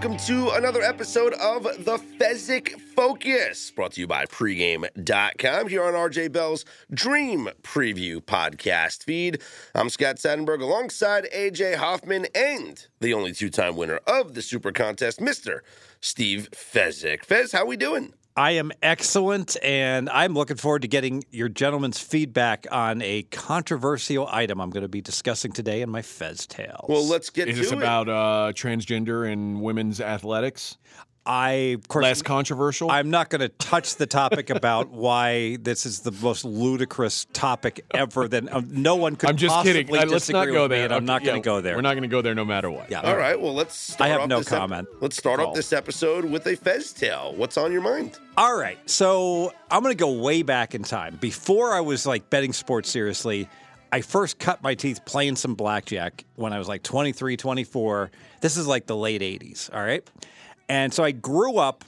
welcome to another episode of the Fezzik Focus, brought to you by pregame.com here on RJ Bell's Dream Preview podcast feed. I'm Scott Seidenberg alongside AJ Hoffman and the only two time winner of the Super Contest, Mr. Steve Fezzik. Fez, how we doing? I am excellent, and I'm looking forward to getting your gentleman's feedback on a controversial item I'm going to be discussing today in my Fez Tales. Well, let's get Is to this it. about uh, transgender and women's athletics? I, of course, Less controversial? I'm not going to touch the topic about why this is the most ludicrous topic ever. That um, no one could. I'm just possibly kidding. Uh, let's not go there. and I'm Okay, not going yeah, to go there. We're not going to go there no matter what. Yeah. All right, well, let's start I have off no this ep- comment. let's start off this episode with a Fez tale. What's on your mind? All right. So I'm going to go way back in time. Before I was like betting sports seriously, I first cut my teeth playing some blackjack when I was like 23, 24. This is like the late 80s. All right. And so I grew up.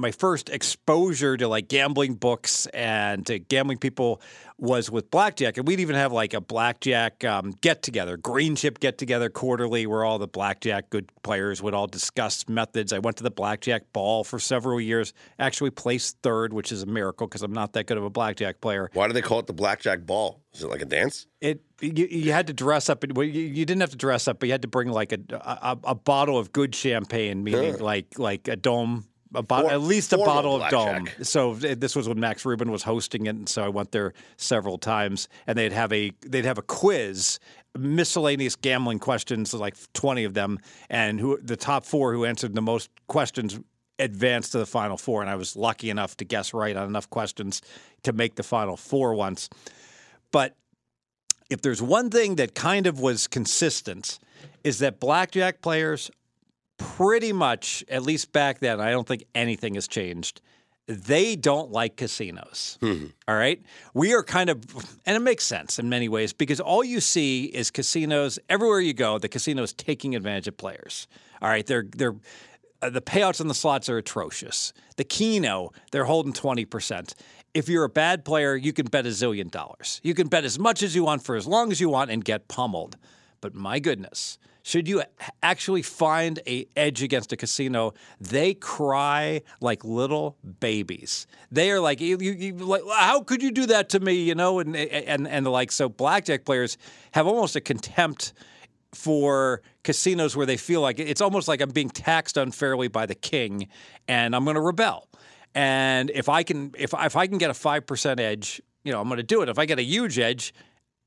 My first exposure to like gambling books and to gambling people was with blackjack. And we'd even have like a blackjack um, get together, green chip get together quarterly, where all the blackjack good players would all discuss methods. I went to the blackjack ball for several years, actually placed third, which is a miracle because I'm not that good of a blackjack player. Why do they call it the blackjack ball? Is it like a dance? It you, you had to dress up. Well, you, you didn't have to dress up, but you had to bring like a a, a bottle of good champagne, meaning like like a Dom. A bo- For- at least a bottle of Dom. blackjack. So this was when Max Rubin was hosting it, and so I went there several times. And they'd have a they'd have a quiz, miscellaneous gambling questions, like twenty of them, and who the top four who answered the most questions advanced to the final four. And I was lucky enough to guess right on enough questions to make the final four once. But if there's one thing that kind of was consistent, is that blackjack players pretty much, at least back then, I don't think anything has changed. They don't like casinos. All right. We are kind of, and it makes sense in many ways because all you see is casinos everywhere you go. The casinos taking advantage of players. All right. They're, they're, uh, the payouts on the slots are atrocious. The Keno, they're holding 20%. If you're a bad player, you can bet a zillion dollars. You can bet as much as you want for as long as you want and get pummeled. But my goodness, should you actually find a edge against a casino, they cry like little babies. They are like, you, you, like, how could you do that to me? You know, and and and like. So blackjack players have almost a contempt for casinos where they feel like it's almost like I'm being taxed unfairly by the king, and I'm going to rebel. And if I can, if if I can get a five percent edge, you know, I'm going to do it. If I get a huge edge,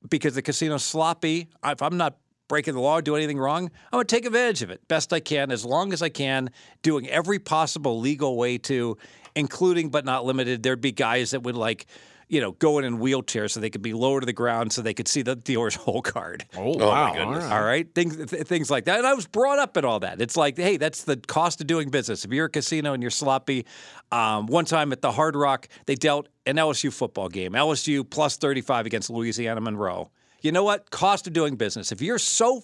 because the casino's sloppy, if I'm not breaking the law, do anything wrong, I'm going to take advantage of it best I can, as long as I can, doing every possible legal way to, including but not limited. There'd be guys that would like. You know, go in in wheelchairs so they could be lower to the ground so they could see the dealer's whole card. Oh, my wow. goodness. All right. All right, things th- things like that. And I was brought up in all that. It's like, hey, that's the cost of doing business. If you're a casino and you're sloppy, um, one time at the Hard Rock, they dealt an LSU football game. LSU plus 35 against Louisiana Monroe. You know what? Cost of doing business. If you're so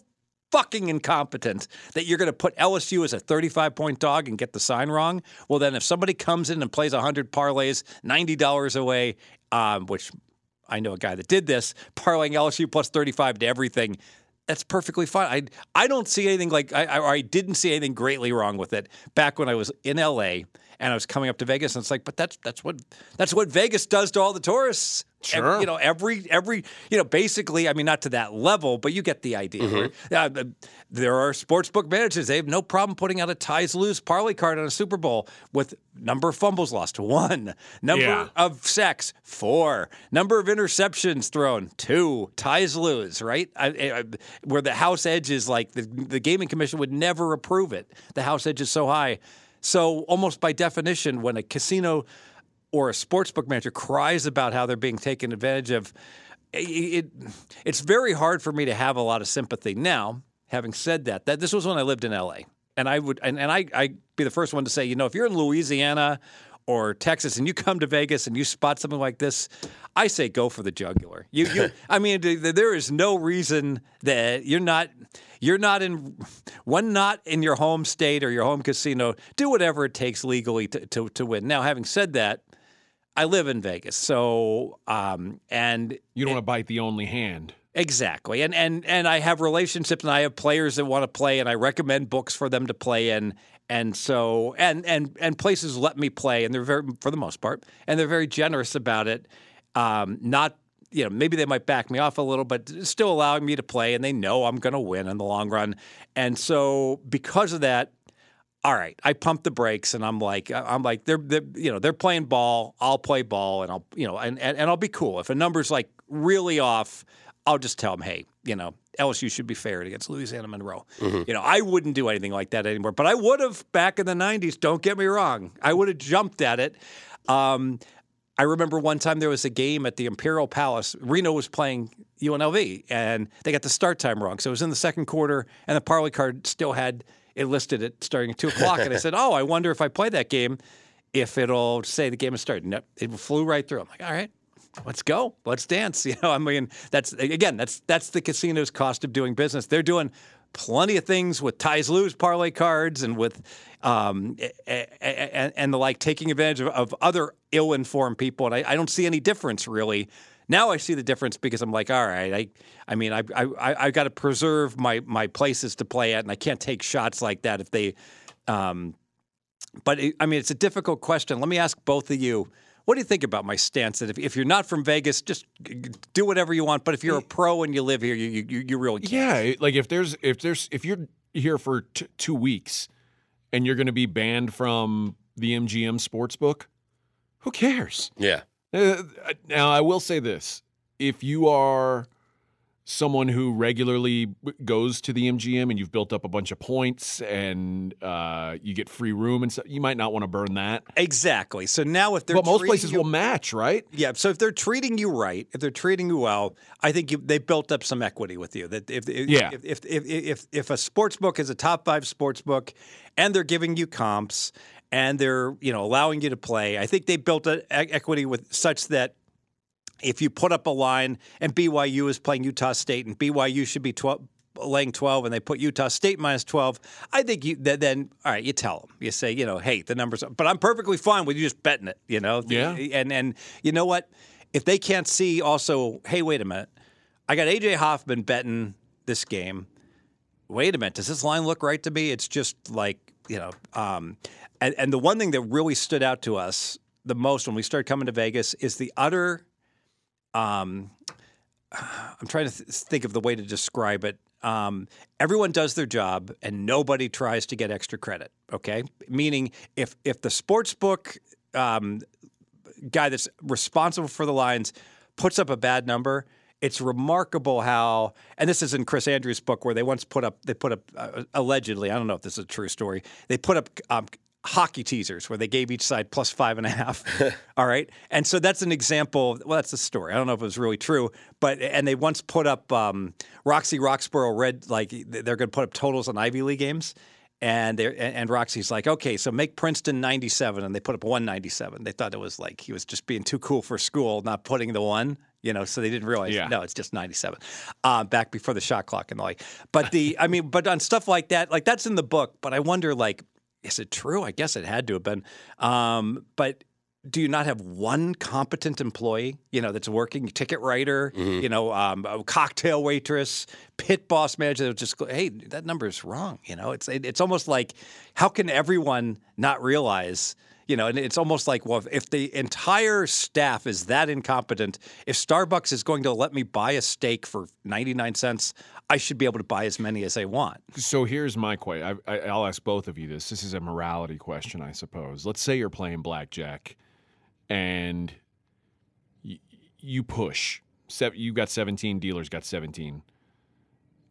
fucking incompetent that you're going to put LSU as a 35 point dog and get the sign wrong, well, then if somebody comes in and plays 100 parlays, $90 away, um, which I know a guy that did this, parlaying LSU plus 35 to everything. That's perfectly fine. I I don't see anything like I, I I didn't see anything greatly wrong with it back when I was in LA and I was coming up to Vegas and it's like, but that's that's what that's what Vegas does to all the tourists. Sure. you know, every every you know, basically, I mean, not to that level, but you get the idea. Where, uh, there are sports book managers; they have no problem putting out a ties lose parlay card on a Super Bowl with number of fumbles lost one, number Yeah. of sacks four, number of interceptions thrown two, ties lose right. I, I, where the house edge is like the the gaming commission would never approve it. The house edge is so high, so almost by definition, when a casino or a sportsbook manager cries about how they're being taken advantage of, it, it it's very hard for me to have a lot of sympathy. Now, having said that, that this was when I lived in LA. And I would and, and I I'd be the first one to say, you know, if you're in Louisiana or Texas and you come to Vegas and you spot something like this, I say go for the jugular. You, you I mean, th- th- there is no reason that you're not you're not in one not in your home state or your home casino. Do whatever it takes legally to, to, to win. Now, having said that, I live in Vegas, so um, and You don't want to bite the only hand. Exactly. And and and I have relationships and I have players that want to play and I recommend books for them to play in. And so and and and places let me play and they're very for the most part and they're very generous about it. Um, not you know maybe they might back me off a little but still allowing me to play and they know I'm going to win in the long run. And so because of that all right, I pump the brakes and I'm like, I'm like, they're, they're, you know, they're playing ball. I'll play ball and I'll, you know, and, and, and I'll be cool. If a number's like really off, I'll just tell them, hey, you know, LSU should be fair against Louisiana Monroe. Mm-hmm. You know, I wouldn't do anything like that anymore, but I would have back in the 90s. Don't get me wrong. I would have jumped at it. Um, I remember one time there was a game at the Imperial Palace. Reno was playing UNLV, and they got the start time wrong. So it was in the second quarter, and the parlay card still had it listed at starting at two o'clock. and I said, "Oh, I wonder if I play that game, if it'll say the game has started." No, it flew right through. I'm like, "All right, let's go, let's dance." You know, I mean, that's again, that's that's the casino's cost of doing business. They're doing plenty of things with ties lose parlay cards and with um, and, the like, taking advantage of, other ill-informed people. And I, don't see any difference really. Now I see the difference because I'm like, all right, I, I mean, I, I, I got to preserve my my places to play at, and I can't take shots like that if they. Um, but it, I mean, it's a difficult question. Let me ask both of you. What do you think about my stance that if, if you're not from Vegas, just do whatever you want. But if you're a pro and you live here, you you, you really can't. Yeah, like if there's if there's if you're here for t- two weeks and you're going to be banned from the MGM sportsbook, who cares? Yeah. Uh, now, I will say this: if you are someone who regularly goes to the MGM and you've built up a bunch of points and uh, you get free room and stuff, you might not want to burn that. Exactly. So now, if they're but most places you- will match, right? Yeah. So if they're treating you right, if they're treating you well, I think you, they built up some equity with you. That if if, Yeah. if, if, if if if a sports book is a top five sports book, and they're giving you comps and they're you know allowing you to play, I think they built a, e- equity with such that if you put up a line and BYU is playing Utah State and BYU should be 12, laying 12 and they put Utah State minus 12, I think you then, all right, you tell them. You say, you know, hey, the numbers, but I'm perfectly fine with you just betting it, you know? Yeah. And, and you know what? If they can't see also, hey, wait a minute, I got AJ Hoffman betting this game. Wait a minute, does this line look right to me? It's just like, you know, um, and, and the one thing that really stood out to us the most when we started coming to Vegas is the utter um, I'm trying to th- think of the way to describe it. Um, everyone does their job, and nobody tries to get extra credit. Okay, meaning if if the sports book um, guy that's responsible for the lines puts up a bad number, it's remarkable how. And this is in Chris Andrews' book, where they once put up they put up uh, allegedly. I don't know if this is a true story. They put up. Um, Hockey teasers where they gave each side plus five and a half. All right. And so that's an example. Well, that's the story. I don't know if it was really true, but, and they once put up um, Roxy Roxborough read, like, they're going to put up totals on Ivy League games. And they and, and Roxy's like, okay, so make Princeton 97, and they put up 197. They thought it was like he was just being too cool for school, not putting the one, you know. So they didn't realize, Yeah. no, it's just 97, uh, back before the shot clock and the like. But the, I mean, but on stuff like that, like that's in the book. But I wonder, like, is it true? I guess it had to have been. Um, but do you not have one competent employee, you know, that's working, ticket writer, you know, um, a cocktail waitress, pit boss manager that just go, hey, that number is wrong. You know, it's it, it's almost like how can everyone not realize? You know, and it's almost like, well, if, if the entire staff is that incompetent, if Starbucks is going to let me buy a steak for 99 cents, I should be able to buy as many as I want. So here's my question. I, I, I'll ask both of you this. This is a morality question, I suppose. Let's say you're playing blackjack, and y- you push. Se- you got 17. Dealers got 17,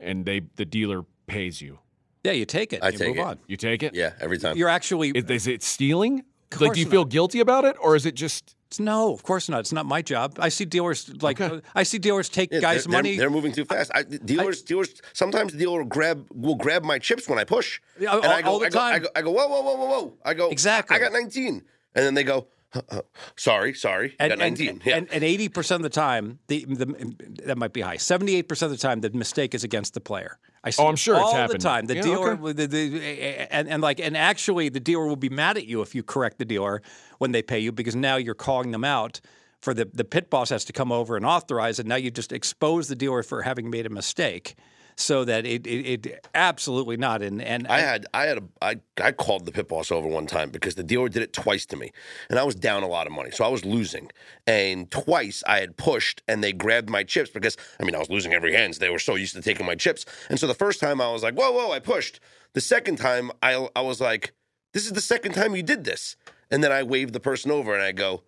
and they the dealer pays you. Yeah, you take it. I you take move it. on. You take it. Yeah, every time. You're actually Is, is it stealing? Of Like, do you course feel not. guilty about it, or is it just? no, of course not. It's not my job. I see dealers like Okay. I see dealers take Yeah, guys' they're, they're- money. They're, moving too fast. I, dealers, dealers. Sometimes the dealer will grab will grab my chips when I push. Yeah, and all- I go, all the I go, I time. go, I go, whoa, whoa, whoa, whoa, whoa. I go, Exactly. I got 19, and then they go, "Huh, huh, sorry, sorry, I got 19. yeah. and, and 80% of the time, the, the, that might be high. 78% of the time, the mistake is against the player. I oh, see Oh, I'm sure it's all happened. the time. The Yeah, dealer, okay. the, the, and, and like, and actually, the dealer will be mad at you if you correct the dealer when they pay you because now you're calling them out for the the pit boss has to come over and authorize it. Now you just expose the dealer for having made a mistake so that it, it, it absolutely not. And and I had I had a I, I called the pit boss over one time because the dealer did it twice to me, and I was down a lot of money, so I was losing. And twice I had pushed, and they grabbed my chips because I mean I was losing every hand. So they were so used to taking my chips, and so the first time I was like, whoa whoa, I pushed. The second time I I was like, this is the second time you did this, and then I waved the person over and I go,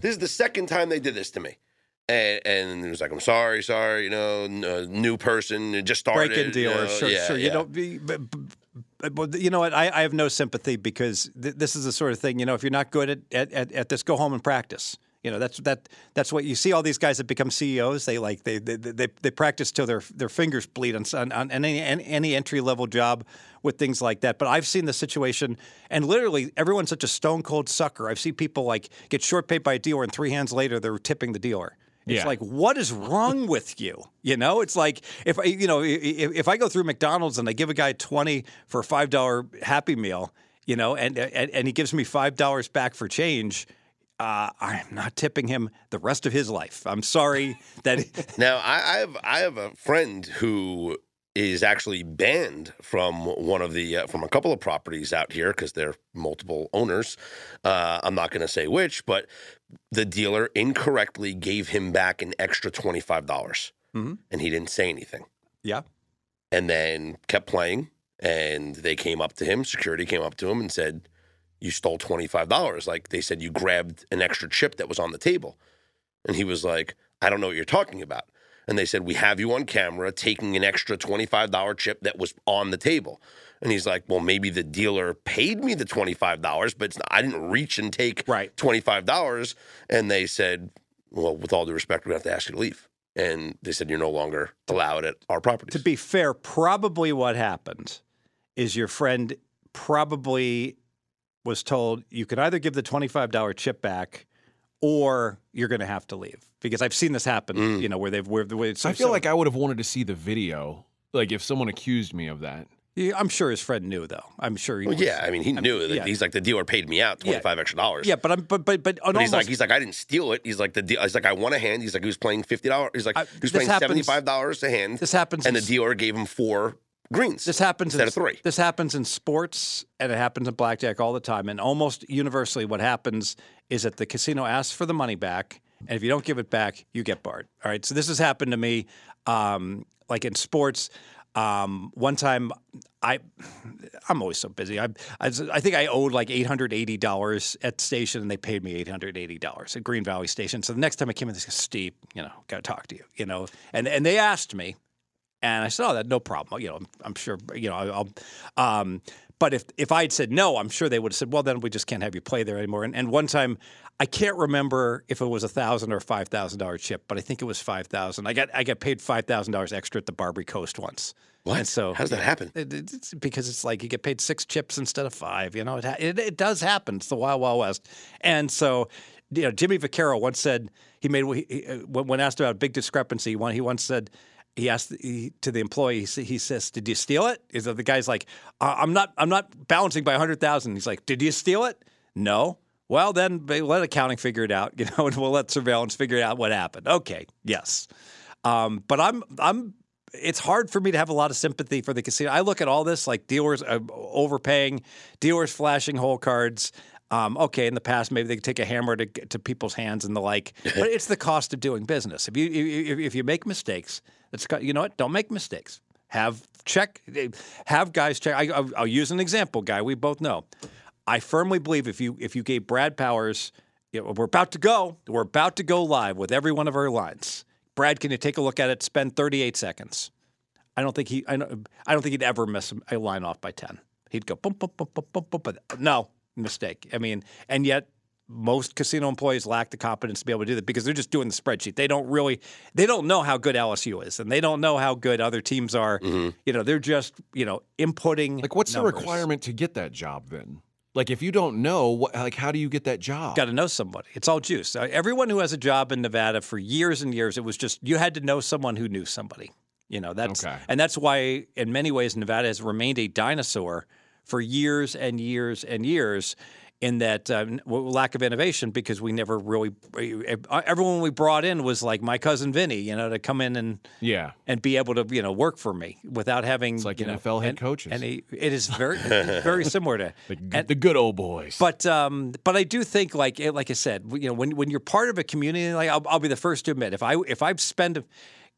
this is the second time they did this to me. And, and it was like, I'm sorry, sorry, you know, uh, new person, just started. break-in you know, dealer. sure, yeah, sure. You yeah. don't be. But, but, but you know what? I, I have no sympathy because th- this is the sort of thing. You know, if you're not good at, at, at, at this, go home and practice. You know, that's that. That's what you see. All these guys that become CEOs, they like they they they, they practice till their their fingers bleed on on, on any any entry level job with things like that. But I've seen the situation, and literally everyone's such a stone cold sucker. I've seen people like get short paid by a dealer, and three hands later they're tipping the dealer. It's Yeah. like, what is wrong with you? You know, it's like if I, you know, if, if I go through McDonald's and I give a guy twenty for a five dollar Happy Meal, you know, and, and and he gives me five dollars back for change. Uh, I'm not tipping him the rest of his life. I'm sorry that Now, I, I have I have a friend who is actually banned from one of the uh, from a couple of properties out here because they're multiple owners. Uh, I'm not going to say which, but the dealer incorrectly gave him back an extra twenty five dollars, Mhm. and he didn't say anything, yeah, and then kept playing. And they came up to him, security came up to him and said, "You stole twenty five dollars." Like they said, you grabbed an extra chip that was on the table. And he was like, I don't know what you're talking about. And they said, We have you on camera taking an extra $25 chip that was on the table. And he's like, Well, maybe the dealer paid me the $25, but it's not, I didn't reach and take Right. $25. And they said, Well, with all due respect, we're going to have to ask you to leave. And they said, You're no longer allowed at our property. to be fair, probably what happened is your friend probably was told you can either give the twenty five dollar chip back or you're going to have to leave because I've seen this happen. Mm. You know where they've where, where I feel like I would have wanted to see the video. Like if someone accused me of that. Yeah, I'm sure his friend knew, though. I'm sure he. Well, yeah, I mean, he knew that. yeah. He's like, the dealer paid me out twenty five extra dollars. Yeah, but I'm but but but, But he's like, he's like, I didn't steal it. He's like, the deal. He's like, I won a hand. He's like, he was playing fifty dollars. He's like, I- he was playing seventy five dollars a hand. this happens. and the dealer gave him four greens. This happens instead in, of three. This happens in sports and it happens in blackjack all the time. And almost universally, what happens is that the casino asks for the money back, and if you don't give it back, you get barred. All right. So this has happened to me, um, like in sports. Um, one time, I I'm always so busy. I I, I think I owed like eight hundred eighty dollars at station, and they paid me eight hundred eighty dollars at Green Valley Station. So the next time I came in, they said, "Steve, you know, got to talk to you," you know, and and they asked me, and I said, "Oh, that no problem. You know, I'm, I'm sure. You know, I'll." Um, but if if I had said no, I'm sure they would have said, "Well, then we just can't have you play there anymore." And, and one time, I can't remember if it was a thousand or five thousand dollar chip, but I think it was five thousand. I got I got paid five thousand dollars extra at the Barbary Coast once. What? And so How does that happen? It, it- it's because it's like you get paid six chips instead of five. You know, it it, it does happen. It's the wild wild west. And so, you know, Jimmy Vaccaro once said he made he, uh, when asked about a big discrepancy. One he once said. He asked he, to the employee. He, says, "Did you steal it?" Is the guy's like, "Uh, "I'm not. I'm not balancing by a hundred thousand. He's like, "Did you steal it?" No. Well, then let accounting figure it out, you know, and we'll let surveillance figure out what happened. Okay, yes. Um, but I'm I'm it's hard for me to have a lot of sympathy for the casino. I look at all this like dealers uh, overpaying, dealers flashing hole cards. Um, okay, in the past, maybe they could take a hammer to to people's hands and the like, but it's the cost of doing business. If you if, if you make mistakes, that's co- you know what? Don't make mistakes. Have check, have guys check. I, I'll, I'll use an example, guy. We both know. I firmly believe if you if you gave Brad Powers, you know, we're about to go, we're about to go live with every one of our lines. Brad, can you take a look at it? Spend 38 seconds. I don't think he. I don't, I don't think he'd ever miss a line off by 10. He'd go boom, boom, boom, boom, boom, boom. But no mistake. I mean, and yet most casino employees lack the competence to be able to do that because they're just doing the spreadsheet. They don't really, they don't know how good LSU is, and they don't know how good other teams are. Mm-hmm. You know, they're just you know inputting. Like, what's numbers. the requirement to get that job then? Like, if you don't know, what, like, how do you get that job? Got to know somebody. It's all juice. Uh, Everyone who has a job in Nevada for years and years, it was just you had to know someone who knew somebody. You know that's Okay. and that's why in many ways Nevada has remained a dinosaur for years and years and years in that uh, lack of innovation because we never really everyone we brought in was like my cousin Vinny, you know, to come in and yeah and be able to you know work for me without having it's like you NFL know, head and, coaches. And he, it is very very similar to the, and, the good old boys. But um, but I do think like like I said, you know, when when you're part of a community, like I'll, I'll be the first to admit if I if I spend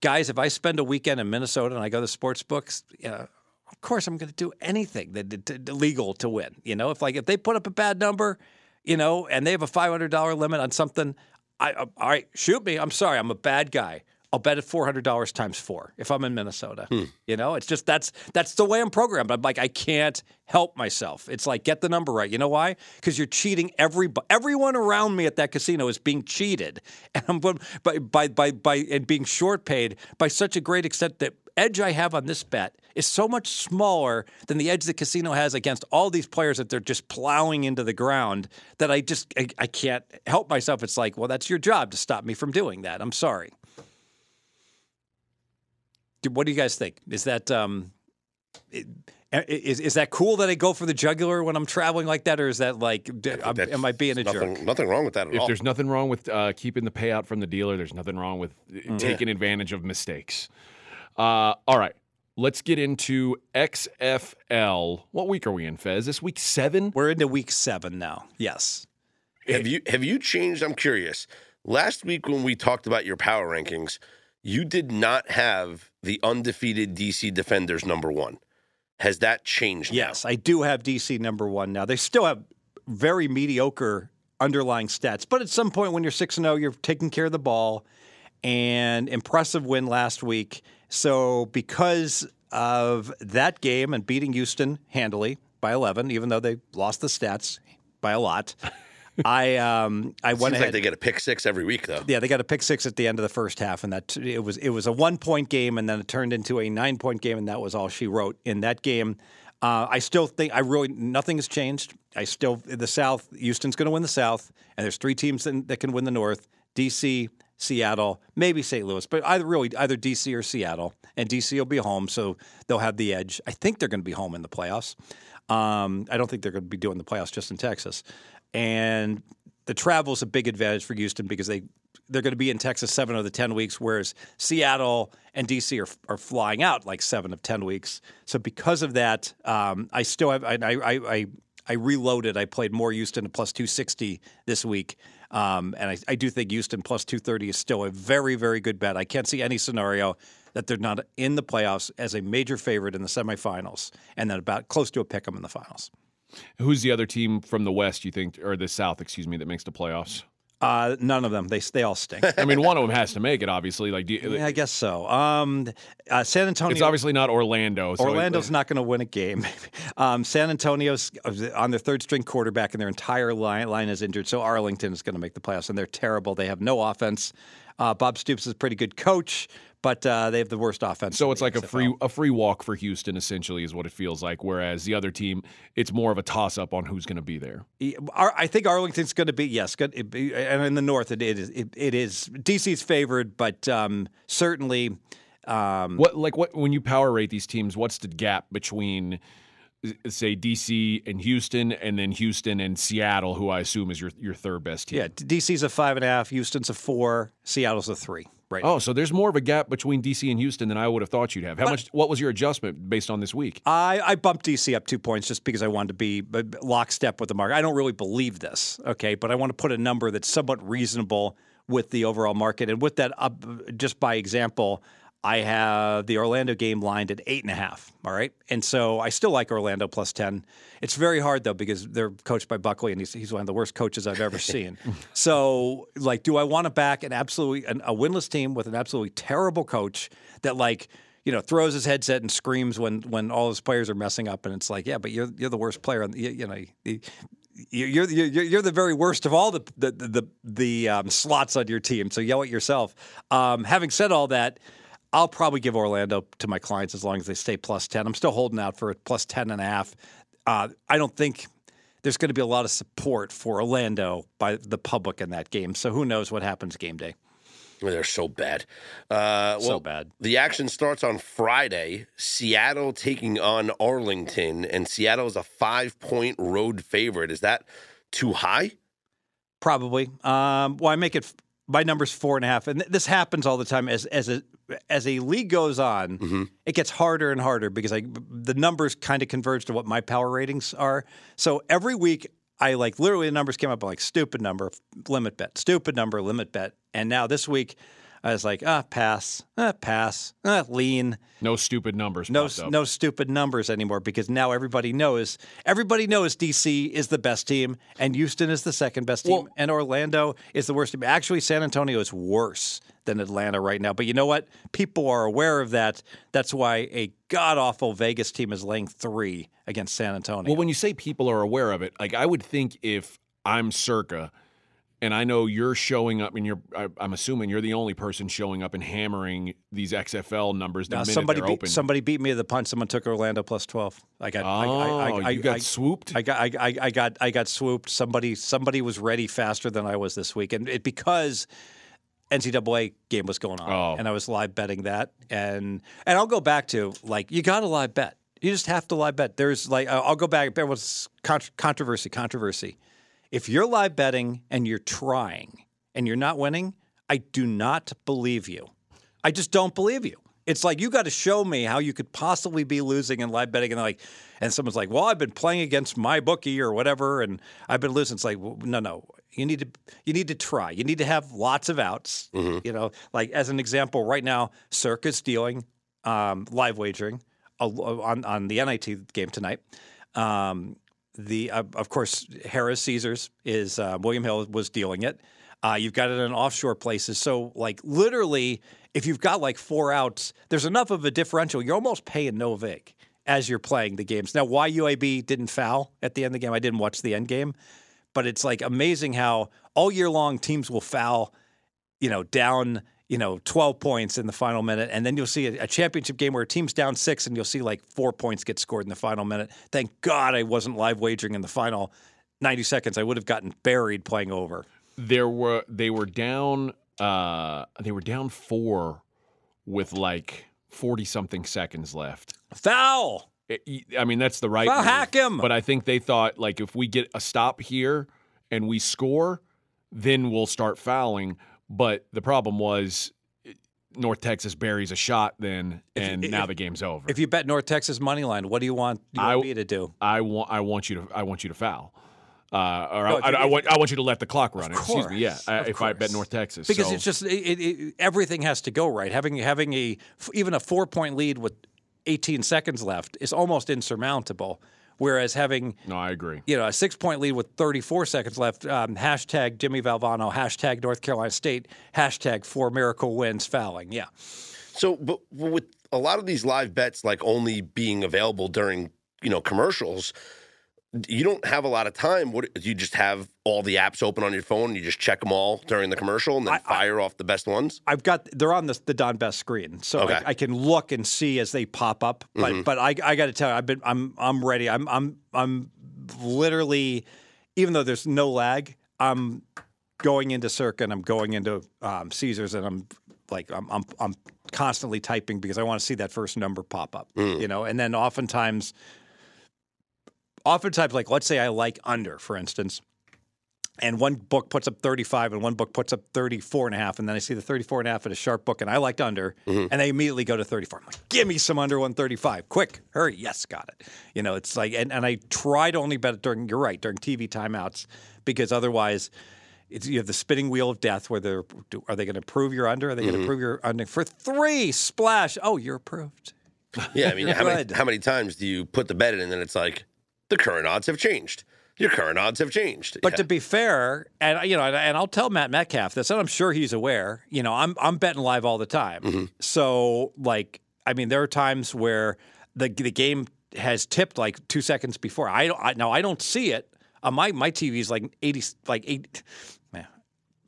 guys if I spend a weekend in Minnesota and I go to sports books. Uh, of course, I'm going to do anything that, legal to win. You know, if like if they put up a bad number, you know, and they have a five hundred dollar limit on something, I, all right, shoot me. I'm sorry, I'm a bad guy. I'll bet it four hundred dollars times four if I'm in Minnesota. Hmm. You know, it's just that's that's the way I'm programmed. I'm like I can't help myself. It's like get the number right. You know why? Because you're cheating every everyone around me at that casino is being cheated, and I'm by by by by and being short paid by such a great extent that edge I have on this bet is so much smaller than the edge the casino has against all these players that they're just plowing into the ground that I just I, I can't help myself. It's like, well, that's your job to stop me from doing that. I'm sorry. What do you guys think? Is that um, is is that cool that I go for the jugular when I'm traveling like that, or is that like am I being a nothing, jerk? Nothing wrong with that at if all. there's nothing wrong with uh, keeping the payout from the dealer, there's nothing wrong with Mm. taking advantage of mistakes. Uh, all right, let's get into XFL. What week are we in, Fez? This week seven. We're into week seven now. Yes. Have you have you changed? I'm curious. Last week when we talked about your power rankings, you did not have the undefeated DC Defenders number one. Has that changed? now? Yes, I do have DC number one now. They still have very mediocre underlying stats, but at some point when you're six and zero, you're taking care of the ball. And impressive win last week. So because of that game and beating Houston handily by 11, even though they lost the stats by a lot. I um I went Seems ahead. like they get a pick six every week, though. Yeah, they got a pick six at the end of the first half, and that it was it was a one point game, and then it turned into a nine point game, and that was all she wrote in that game. Uh, I still think I really nothing has changed. I still the South. Houston's going to win the South, and there's three teams in, that can win the North: DC, Seattle, maybe St. Louis, but either really either DC or Seattle, and DC will be home, so they'll have the edge. I think they're going to be home in the playoffs. Um, I don't think they're going to be doing the playoffs just in Texas, and the travel is a big advantage for Houston because they they're going to be in Texas seven of the ten weeks, whereas Seattle and DC are are flying out like seven of ten weeks. So because of that, um, I still have I I, I I reloaded. I played more Houston plus two sixty this week. Um, and I, I do think Houston plus 230 is still a very, very good bet. I can't see any scenario that they're not in the playoffs as a major favorite in the semifinals and then about close to a pick 'em in the finals. Who's the other team from the West you think, or the South, excuse me, that makes the playoffs? Uh, none of them. They they all stink. I mean, one of them has to make it, obviously. Like, do you, yeah, I guess so. Um, uh, San Antonio. it's obviously not Orlando. So Orlando's not going to win a game. um, San Antonio's on their third string quarterback, and their entire line, line is injured. So Arlington is going to make the playoffs, and they're terrible. They have no offense. Uh, Bob Stoops is a pretty good coach, but uh, they have the worst offense. So it's like a free a free walk for Houston, essentially, is what it feels like. Whereas the other team, it's more of a toss up on who's going to be there. I think Arlington's going to be yes, good, and in the north it is it, it is DC's favored, but um, certainly. Um, What like what when you power rate these teams? What's the gap between say DC and Houston, and then Houston and Seattle, who I assume is your your third best team? yeah, DC's a five and a half, Houston's a four, Seattle's a three. Right. Oh, so there's more of a gap between DC and Houston than I would have thought you'd have. How much? What was your adjustment based on this week? I, I bumped DC up two points just because I wanted to be uh, lockstep with the market. I don't really believe this, okay, but I want to put a number that's somewhat reasonable with the overall market. And with that, up, just by example, I have the Orlando game lined at eight and a half. All right, and so I still like Orlando plus ten. It's very hard though because they're coached by Buckley, and he's, he's one of the worst coaches I've ever seen. so, like, do I want to back an absolutely an, a winless team with an absolutely terrible coach that like? you know, throws his headset and screams when when all his players are messing up, and it's like, yeah, but you're you're the worst player. On the, you, you know, you- you're, you're you're the very worst of all the the the, the um, slots on your team. So yell at yourself. Um, having said all that. I'll probably give Orlando to my clients as long as they stay plus 10. I'm still holding out for a plus 10 and a half. Uh, I don't think there's going to be a lot of support for Orlando by the public in that game. So who knows what happens game day. They're so bad. Uh, So bad. The action starts on Friday. Seattle taking on Arlington, and Seattle is a five point road favorite. Is that too high? Probably. Um, well, I make it my number's four and a half, and th- this happens all the time as as a as a league goes on. Mm-hmm. It gets harder and harder because I the numbers kind of converge to what my power ratings are. So every week. I like literally the numbers came up like stupid number limit bet, stupid number limit bet, and now this week I was like ah pass, ah pass, ah lean. No stupid numbers. No, no stupid numbers anymore because now everybody knows. Everybody knows DC is the best team, and Houston is the second best team, Well- and Orlando is the worst team. Actually, San Antonio is worse than Atlanta right now. But you know what? People are aware of that. That's why a god awful Vegas team is laying three against San Antonio. Well, when you say people are aware of it, like I would think if I'm Circa, and I know you're showing up, and you're, I, I'm assuming you're the only person showing up and hammering these XFL numbers the Now, somebody beat, open. somebody beat me to the punch. Someone took Orlando plus twelve. I got. oh, I, I, I, oh, I, you got swooped. I got, I, I, I got, I got swooped. Somebody, somebody was ready faster than I was this week, and it because NCAA game was going on, Oh. and I was live betting that, and and I'll go back to like you got to live bet. You just have to live bet. There's like I'll go back. There was contr- controversy, controversy. If you're live betting and you're trying and you're not winning, I do not believe you. I just don't believe you. It's like you got to show me how you could possibly be losing in live betting, and like, and someone's like, "Well, I've been playing against my bookie or whatever, and I've been losing." It's like, well, no, no, you need to, you need to try. You need to have lots of outs. You know, like as an example, right now, Circa dealing um, live wagering uh, on on the NIT game tonight. Um, the uh, of course Harrah's Caesars is uh, William Hill was dealing it. Uh, you've got it in offshore places, so like literally, if you've got like four outs, there's enough of a differential. You're almost paying no vig as you're playing the games. Now, why UAB didn't foul at the end of the game? I didn't watch the end game, but it's like amazing how all year long teams will foul you know, down, you know, 12 points in the final minute. And then you'll see a, a championship game where a team's down six and you'll see like four points get scored in the final minute. Thank God I wasn't live wagering in the final 90 seconds. I would have gotten buried playing over. there were they were down uh they were down four with like 40 something seconds left Foul! It- I mean, that's the right. Well, move. hack him. But I think they thought like if we get a stop here and we score, then we'll start fouling. But the problem was North Texas buries a shot then, and if- now the game's over. If you bet North Texas money line, what do you want I- UAB to do? I want, I want you to, I want you to foul. Uh, or No, I, I, I want, I want you to let the clock run. Excuse me. Yeah, I, if I bet. North Texas, Because So- it's just it, it, everything has to go right. Having having a even a four point lead with 18 seconds left is almost insurmountable. Whereas having no, I agree. you know, a six point lead with 34 seconds left. Um, hashtag Jimmy Valvano, hashtag North Carolina State, hashtag four miracle wins fouling. Yeah. So, but with a lot of these live bets, like only being available during you know commercials, you don't have a lot of time. What you just have all the apps open on your phone, and you just check them all during the commercial, and then fire off the best ones. I've got they're on the the Don Best screen, so Okay. I, I can look and see as they pop up. But but I, I got to tell you, I've been I'm I'm ready. I'm I'm I'm literally, even though there's no lag, I'm going into Circa and I'm going into um, Caesars and I'm like I'm I'm I'm constantly typing because I want to see that first number pop up. You know, and then oftentimes, oftentimes like let's say I like under, for instance and one book puts up 35 and one book puts up 34 and a half and then i see the 34 and a half at a sharp book and i liked under mm-hmm. and they immediately go to 34 i'm like give me some under 135 quick hurry yes got it. You know it's like and, and i try to only bet it during you're right during tv timeouts because otherwise it's, you have the spinning wheel of death where they're are they going to prove you're under? Are they going to mm-hmm. prove you're under? For three splash oh you're approved. Yeah, I mean, how many, how many times do you put the bet in, and then it's like the current odds have changed. Your current odds have changed. But Yeah. to be fair, and you know, and, I'll tell Matt Metcalf this, and I'm sure he's aware. You know, I'm I'm betting live all the time. Mm-hmm. So, like, I mean, there are times where the the game has tipped like two seconds before. I don't. I, now I don't see it. Uh, my my TV is like eighty, like eight,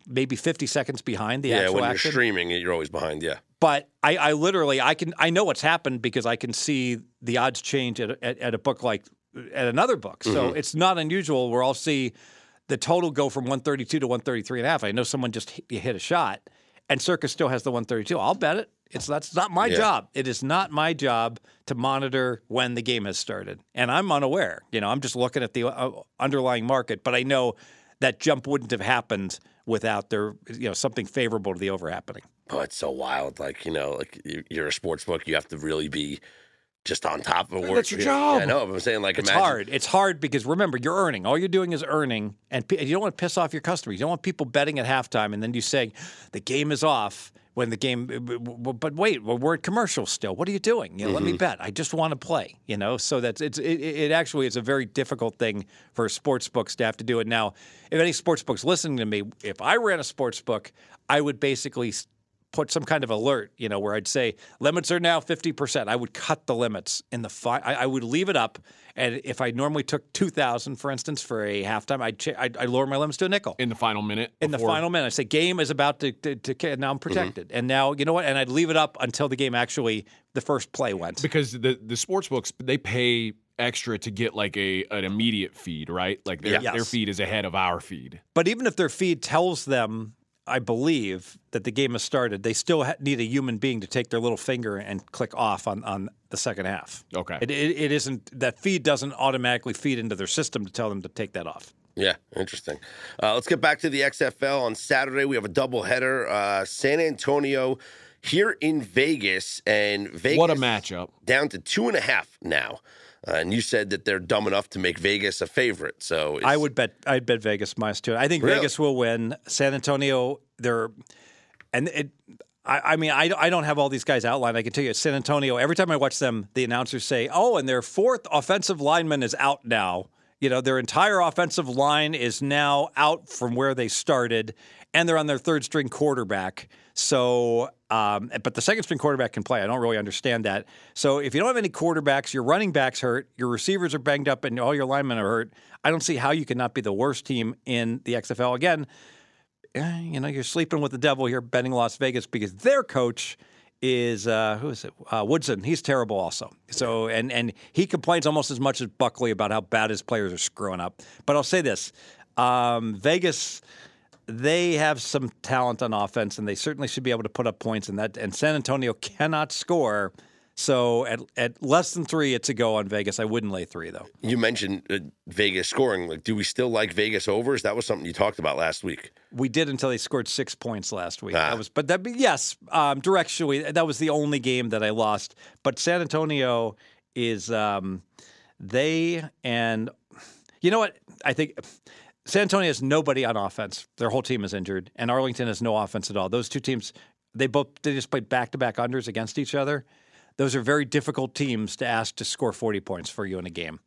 maybe fifty seconds behind the yeah, actual action. Yeah, when you're action. streaming, you're always behind. Yeah. But I, I literally I can I know what's happened because I can see the odds change at, at, at a book like at another book. So it's not unusual where I'll see the total go from 132 to 133 and a half. I know someone just hit, hit a shot and Circa still has the 132. I'll bet it. It's that's not my Yeah. job. It is not my job to monitor when the game has started, and I'm unaware. You know, I'm just looking at the uh, underlying market, but I know that jump wouldn't have happened without there, you know, something favorable to the over happening. Oh, it's so wild. Like, you know, like you're a sports book, you have to really be just on top of it. That's your Yeah, job. I know. I'm saying, like, It's imagine, hard. It's hard because remember, you're earning. All you're doing is earning, and you don't want to piss off your customers. You don't want people betting at halftime, and then you say the game is off when the game. Uh, but wait, we're at commercial still. What are you doing? You know, Let me mm-hmm. bet. I just want to play. You know, so that's it's it, it actually is a very difficult thing for sports book staff to do. it now, if any sports books listening to me, if I ran a sports book, I would basically put some kind of alert, you know, where I'd say limits are now 50%. I would cut the limits in the fi- I, I would leave it up. And if I normally took 2,000, for instance, for a halftime, I'd, cha- I'd, I'd lower my limits to a nickel. in the final minute. In the final minute, I say game is about to, to, to now I'm mm-hmm. protected, and now you know what? And I'd leave it up until the game actually the first play went. because the the sports books they pay extra to get like a an immediate feed, right? Like their Yeah. their feed is ahead of our feed. But even if their feed tells them, I believe that the game has started, they still ha- need a human being to take their little finger and click off on, on the second half. Okay. It, it, it isn't that feed doesn't automatically feed into their system to tell them to take that off. Yeah, interesting. Uh, let's get back to the XFL. On Saturday, we have a doubleheader. Uh, San Antonio here in Vegas, and Vegas What a matchup! down to two and a half now. Uh, and you said that they're dumb enough to make Vegas a favorite. So it's, I would bet I'd bet Vegas minus two. I think Really? Vegas will win. San Antonio, they're and it. I, I mean, I, I don't have all these guys outlined. I can tell you, San Antonio. Every time I watch them, the announcers say, "Oh, and their fourth offensive lineman is out now." You know, their entire offensive line is now out from where they started, and they're on their third string quarterback. So, um, but the second string quarterback can play. I don't really understand that. So, if you don't have any quarterbacks, your running backs hurt, your receivers are banged up, and all your linemen are hurt. I don't see how you can not be the worst team in the XFL again. eh, You know, you're sleeping with the devil here, betting Las Vegas because their coach is uh, who is it? Uh, Woodson. He's terrible, also. So, and and he complains almost as much as Buckley about how bad his players are screwing up. But I'll say this: um, Vegas they have some talent on offense, and they certainly should be able to put up points. And that and San Antonio cannot score. So at at less than three, it's a go on Vegas. I wouldn't lay three though. You mentioned uh, Vegas scoring. Like, do we still like Vegas overs? That was something you talked about last week. We did until they scored six points last week. Ah. That was, but that yes, um, directionally, that was the only game that I lost. But San Antonio is um, they and you know what I think. San Antonio has nobody on offense. Their whole team is injured, and Arlington has no offense at all. Those two teams, they both they just played back to back unders against each other. Those are very difficult teams to ask to score forty points for you in a game.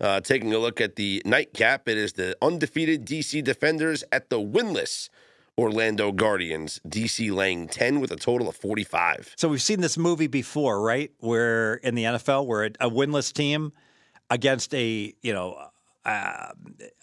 uh, taking a look at the nightcap, it is the undefeated DC Defenders at the winless Orlando Guardians. DC laying 10 with a total of 45. So we've seen this movie before, right? Where in the NFL, where a, a winless team against a you know uh,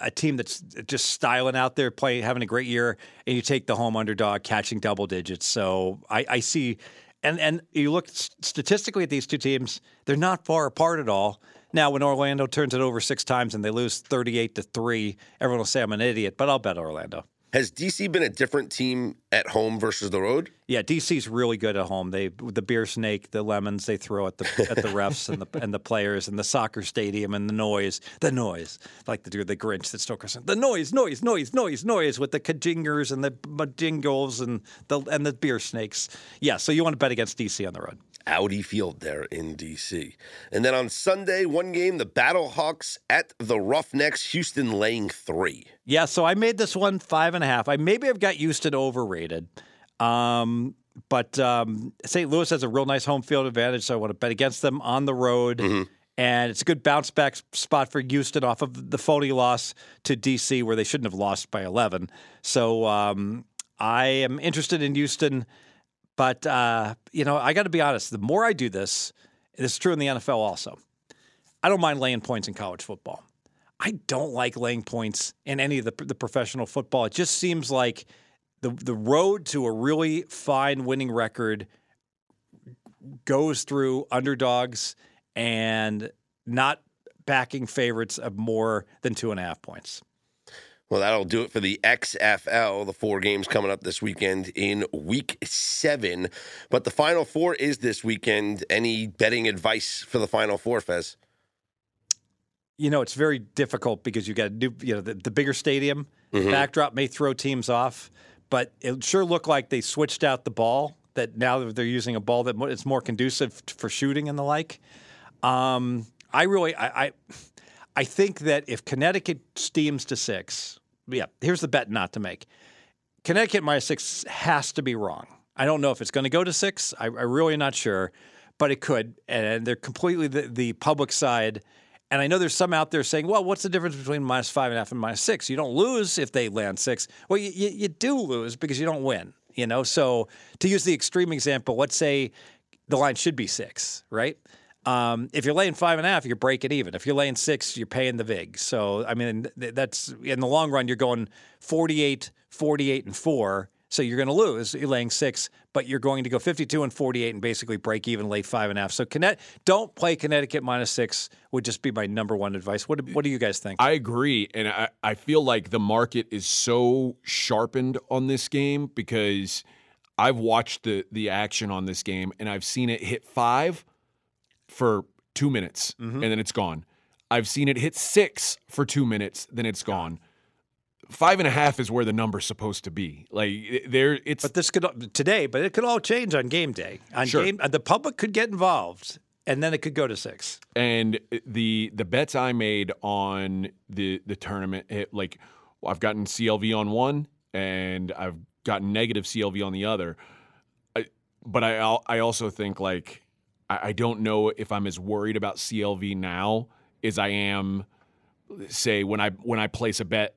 a team that's just styling out there, playing, having a great year, and you take the home underdog, catching double digits. So I, I see, and and you look statistically at these two teams, they're not far apart at all. Now, when Orlando turns it over six times and they lose thirty-eight to three, everyone will say I'm an idiot, but I'll bet Orlando. Has DC been a different team at home versus the road? Yeah, DC's really good at home. They the beer snake, the lemons they throw at the at the refs and the and the players and the soccer stadium and the noise, the noise, like the the Grinch that Stoker said, the noise, noise, noise, noise, noise with the kajingers and the majingles and the and the beer snakes. Yeah, so you want to bet against DC on the road. Audi Field there in DC. And then on Sunday, one game, the Battlehawks at the Roughnecks, Houston laying three. Yeah, so I made this one five and a half. I maybe I've got Houston overrated. Um, but um, St. Louis has a real nice home field advantage, so I want to bet against them on the road. And it's a good bounce back spot for Houston off of the phony loss to DC, where they shouldn't have lost by 11. So um, I am interested in Houston. But, uh, you know, I got to be honest, the more I do this, this is true in the NFL also. I don't mind laying points in college football. I don't like laying points in any of the, the professional football. It just seems like the the road to a really fine winning record goes through underdogs and not backing favorites of more than two and a half points. Well, that'll do it for the XFL. The four games coming up this weekend in week seven. But the final four is this weekend. Any betting advice for the final four, Fez? You know, it's very difficult because you got to do, you know, the, the bigger stadium Mhm. backdrop may throw teams off, but it sure looked like they switched out the ball. That now they're using a ball that it's more conducive for shooting and the like. Um, I really, I, I, I think that if Connecticut steams to six, yeah, here's the bet not to make. Connecticut minus six has to be wrong. I don't know if it's going to go to six. I, I really not sure, but it could. And they're completely the, the public side. And I know there's some out there saying, well, what's the difference between minus five and a half and minus six? You don't lose if they land six. Well, you, you, you do lose because you don't win, you know? So to use the extreme example, let's say the line should be six, right? Um, if you're laying five and a half, you're breaking even. If you're laying six, you're paying the vig. So, I mean, that's in the long run, you're going 48, 48, and four. So you're going to lose. You're laying six, but you're going to go 52 and 48 and basically break even, lay five and a half. So Connet- don't play Connecticut minus six would just be my number one advice. What do, what do you guys think? I agree, and I, I feel like the market is so sharpened on this game because I've watched the the action on this game and I've seen it hit five for two minutes mm-hmm. and then it's gone. I've seen it hit six for two minutes, then it's gone. Five and a half is where the number's supposed to be. Like there, it's But this could today, but it could all change on game day. On Sure. game, the public could get involved, and then it could go to six. and the the bets I made on the the tournament, it, like I've gotten CLV on one, and I've gotten negative CLV on the other. I, but I I also think like I, I don't know if I'm as worried about CLV now as I am, say when I when I place a bet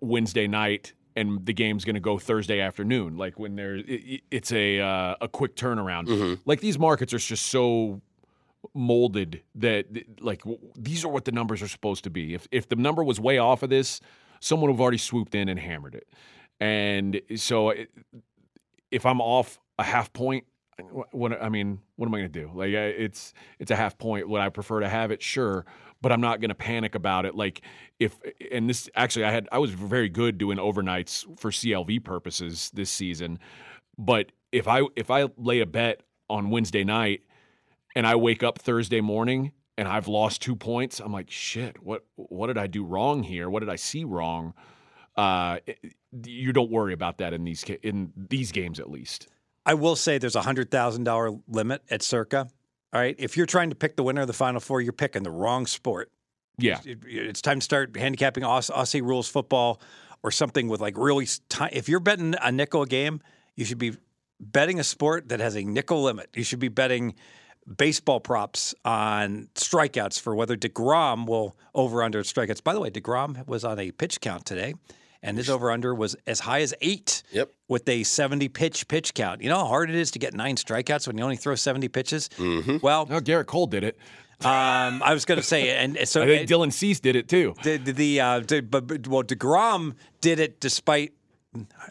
Wednesday night and the game's going to go Thursday afternoon. Like when there, it, it's a uh, a quick turnaround. Like these markets are just so molded that like these are what the numbers are supposed to be. If if the number was way off of this, someone would have already swooped in and hammered it. And so it, if I'm off a half point, what I mean, what am I going to do? Like it's it's a half point. Would I prefer to have it? Sure, but I'm not going to panic about it. Like if and this actually, I had I was very good doing overnights for CLV purposes this season. But if I if I lay a bet on Wednesday night and I wake up Thursday morning and I've lost two points, I'm like, shit, what what did I do wrong here? What did I see wrong? Uh, you don't worry about that in these in these games at least. I will say there's a hundred thousand dollar limit at Circa. All right, if you're trying to pick the winner of the Final Four, you're picking the wrong sport. Yeah, It- It's time to start handicapping Aus- Aussie rules football or something with like really. ti if you're betting a nickel a game, you should be betting a sport that has a nickel limit. You should be betting baseball props on strikeouts for whether Degrom will over under strikeouts. By the way, Degrom was on a pitch count today, and his over under was as high as eight. Yep. With a 70 pitch pitch count. You know how hard it is to get nine strikeouts when you only throw 70 pitches? Mm-hmm. Well, oh, Gerrit Cole did it. um, I was going to say, and so I think Dylan Cease did it too. the the, the uh, the- but but- well, Degrom did it despite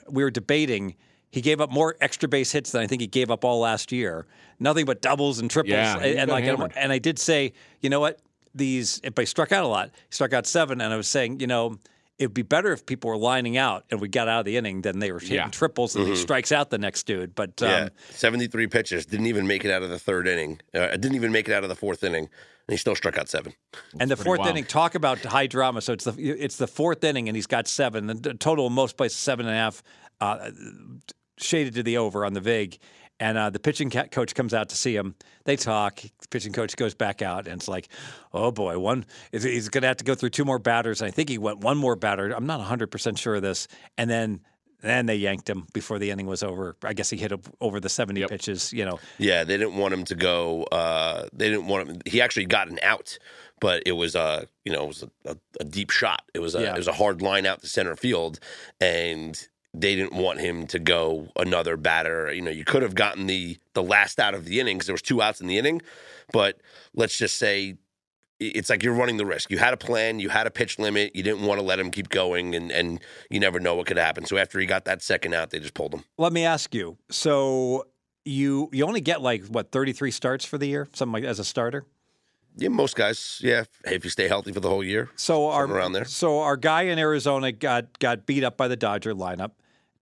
we were debating. He gave up more extra base hits than I think he gave up all last year. Nothing but doubles and triples, Yeah, and, and like, and, hammered. and I did say, you know what? These, if I struck out a lot, he struck out seven, and I was saying, you know, it'd be better if people were lining out and we got out of the inning than they were hitting Yeah. triples and he strikes out the next dude. But um, Yeah, 73 pitches. Didn't even make it out of the third inning. Uh, didn't even make it out of the fourth inning. And he still struck out seven. And the fourth wild. inning, talk about high drama. So it's the it's the fourth inning, and he's got seven. The total in most places seven and a half, uh, shaded to the over on the vig. And uh, the pitching ca- coach comes out to see him. They talk. The pitching coach goes back out, and it's like, oh boy, one is- he's going to have to go through two more batters. And I think he went one more batter. I'm not 100 percent sure of this. And then then they yanked him before the inning was over. I guess he hit up over the 70 Yep. pitches. You know, Yeah, they didn't want him to go. Uh, they didn't want him. He actually got an out, but it was a you know it was a, a, a deep shot. It was a Yeah. it was a hard line out to center field, and they didn't want him to go another batter. You know, you could have gotten the the last out of the inning because there was two outs in the inning, but let's just say it's like you're running the risk. You had a plan, you had a pitch limit, you didn't want to let him keep going, and and you never know what could happen. So after he got that second out, they just pulled him. Let me ask you. So you you only get like what 33 starts for the year, something like as a starter. Yeah, most guys. Yeah, if you stay healthy for the whole year. So our around there. So our guy in Arizona got got beat up by the Dodger lineup.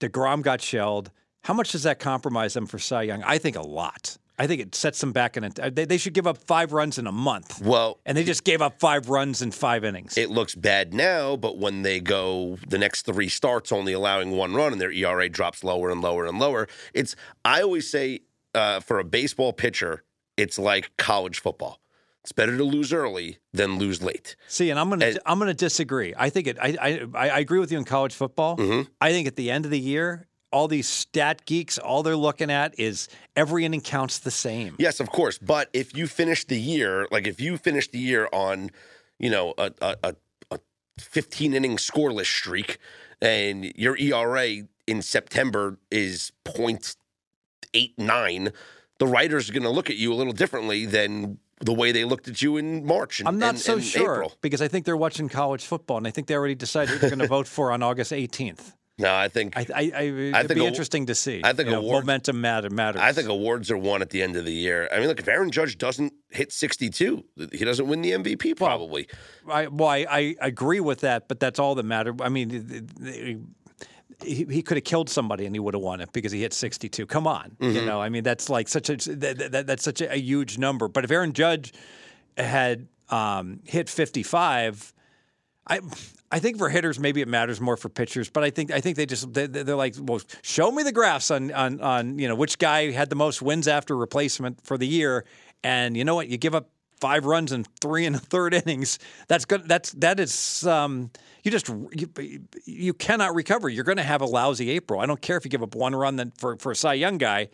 Degrom got shelled. How much does that compromise them for Cy Young? I think a lot. I think it sets them back in. A, they, they should give up five runs in a month, Well, and they just gave up five runs in five innings. it looks bad now, but when they go the next three starts only allowing one run and their ERA drops lower and lower and lower, it's I always say uh, for a baseball pitcher, it's like college football. It's better to lose early than lose late. See, and I'm gonna And- I'm gonna disagree. I think it. I I, I agree with you in college football. Mhm. I think at the end of the year, all these stat geeks, all they're looking at is every inning counts the same. Yes, of course. But if you finish the year, like if you finish the year on, you know, a a, a, a 15 inning scoreless streak, and your ERA in September is .89, the writers are going to look at you a little differently than the way they looked at you in March. And, I'm not and- so and sure April. because I think they're watching college football, and I think they already decided who they're going to vote for on August 18th. No, I think I, I, I, it'd think be a- interesting to see. I think You know, award- momentum matter matters. I think awards are won at the end of the year. I mean, look, if Aaron Judge doesn't hit 62, he doesn't win the MVP probably. I, well, I, I agree with that, but that's all that matters. I mean, he, he could have killed somebody and he would have won it because he hit 62. Come on, Mm-hmm. you know. I mean, that's like such a that, that, that's such a, a huge number. But if Aaron Judge had um, hit 55, I. I think for hitters, maybe it matters more for pitchers, but I think I think they just they, they're like, well, show me the graphs on, on on you know which guy had the most wins after replacement for the year, and you know what, you give up five runs in three and a third innings. That's good. That's that is um, you just you, you cannot recover. You're going to have a lousy April. I don't care if you give up one run then for for a Cy Young guy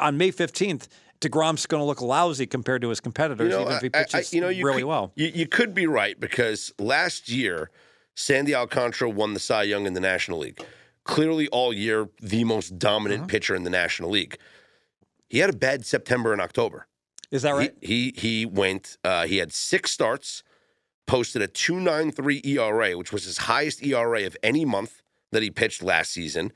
on May 15th. Degrom's going to look lousy compared to his competitors, even if he I- I- pitches you know, you really could, well. You, you could be right because last year, Sandy Alcantara won the Cy Young in the National League. Clearly, all year, the most dominant Uh-huh. pitcher in the National League. He had a bad September and October. Is that right? He he, he went. Uh, he had six starts, posted a two nine three ERA, which was his highest ERA of any month that he pitched last season.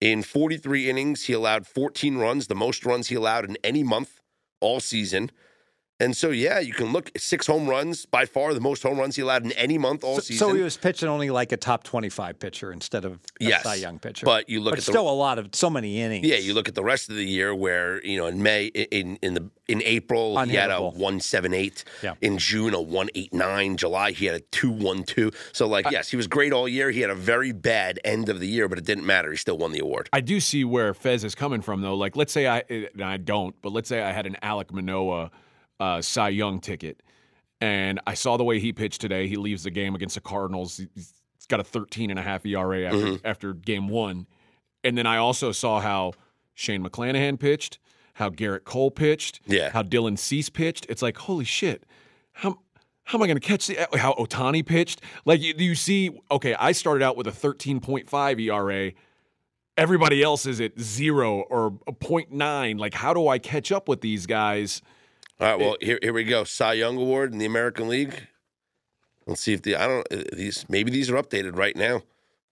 In 43 innings, he allowed 14 runs, the most runs he allowed in any month all season. And so, yeah, you can look six home runs, by far the most home runs he allowed in any month all So, season. so he was pitching only like a top 25 pitcher instead of a Yes, Cy Young pitcher. but you look but at the- still a lot of so many innings. yeah, you look at the rest of the year where you know in May, in in the in April he had a Unhittable. one seven eight. Yeah. In June a one eight nine. July he had a two one two. So like uh, yes, he was great all year. He had a very bad end of the year, but it didn't matter. He still won the award. I do see where Fez is coming from, though. Like, let's say I, and I don't, but let's say I had an Alek Manoah uh, Cy Young ticket, and I saw the way he pitched today. He leaves the game against the Cardinals. He's got a 13 and a half ERA after, Mm-hmm. after game one. And then I also saw how Shane McClanahan pitched, how Gerrit Cole pitched, Yeah. how Dylan Cease pitched. It's like, holy shit. How, how am I going to catch the, how Ohtani pitched? Like, you, you see, okay, I started out with a 13.5 ERA everybody else is at zero or a 0.9. Like, how do I catch up with these guys? All right, well here here we go. Cy Young Award in the American League. Let's see if the I don't uh, these maybe these are updated right now.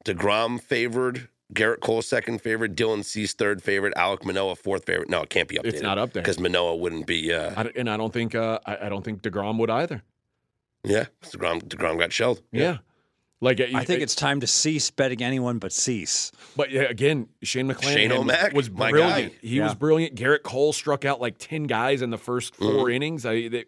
Degrom favored. Gerrit Cole second favorite, Dylan Cease third favorite, Alek Manoah fourth favorite. No, it can't be updated. It's not up there. because Manoah wouldn't be. Uh, I, and I don't think uh, I, I don't think Degrom would either. yeah, Degrom, Degrom got shelled. Yeah, like I think it's time to cease betting anyone but cease. But yeah, again, Shane McClanahan Shane O'Mac, was my brilliant. guy. He Yeah. was brilliant. Gerrit Cole struck out like ten guys in the first 4 Mm-hmm. innings. I, they,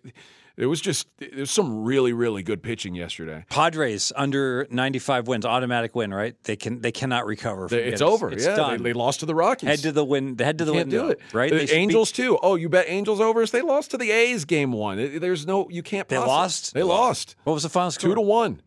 it was just there's some really really good pitching yesterday. Padres under 95 wins, automatic win, right? They can they cannot recover. From It's it. over. It's yeah, done. They, they lost to the Rockies. head to the win. Head to the can't window. do it. right? The They should be- Angels too. Oh, you bet Angels overs? They lost to the A's game one. There's no you can't. They possibly- lost? They lost what was the final score? two to one.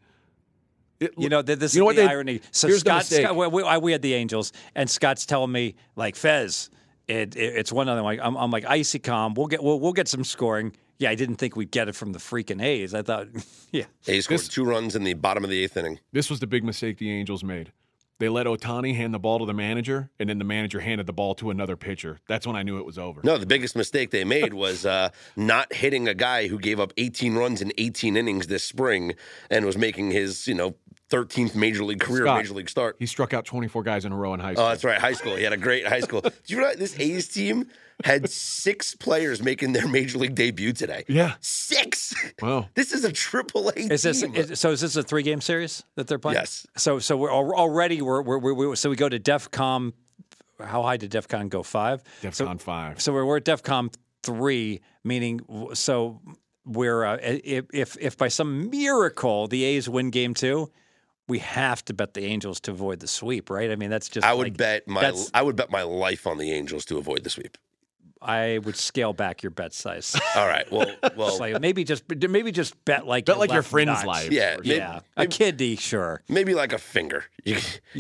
It- You know, th- this You know is the they- irony. So here's Scott, mistake. Scott we, we, we had the Angels, and Scott's telling me like Fez, it, it, it's one other. Like I'm, I'm like icy calm. We'll get we'll, we'll get some scoring. Yeah, I didn't think we'd get it from the freaking A's. I thought, yeah, A's scored This- two runs in the bottom of the eighth inning. This was the big mistake the Angels made. They let Ohtani hand the ball to the manager, and then the manager handed the ball to another pitcher. That's when I knew it was over. No, the biggest mistake they made was uh, not hitting a guy who gave up 18 runs in 18 innings this spring and was making his, you know, 13th major league career, Scott. major league start. He struck out 24 guys in a row in high school. Oh, that's right. High school. He had a great high school. Do you realize this A's team had six players making their major league debut today? yeah. Six. Wow. This is a triple A Is this team. is, so? Is this a three game series that they're playing? Yes. So so we're already we're, we're, we're, we're so we go to DefCon. How high did DefCon go? Five. So- DEFCON 5. So we're, we're at DEFCON three, meaning so we're uh, if, if if by some miracle the A's win game two, we have to bet the Angels to avoid the sweep, right? I mean that's just I would like- bet my I would bet my life on the Angels to avoid the sweep. I would scale back your bet size. All right. Well, well, like maybe just maybe just bet like Bet your like your friend's nut. life. Yeah, maybe- Yeah, a kidney, sure. maybe like a finger. You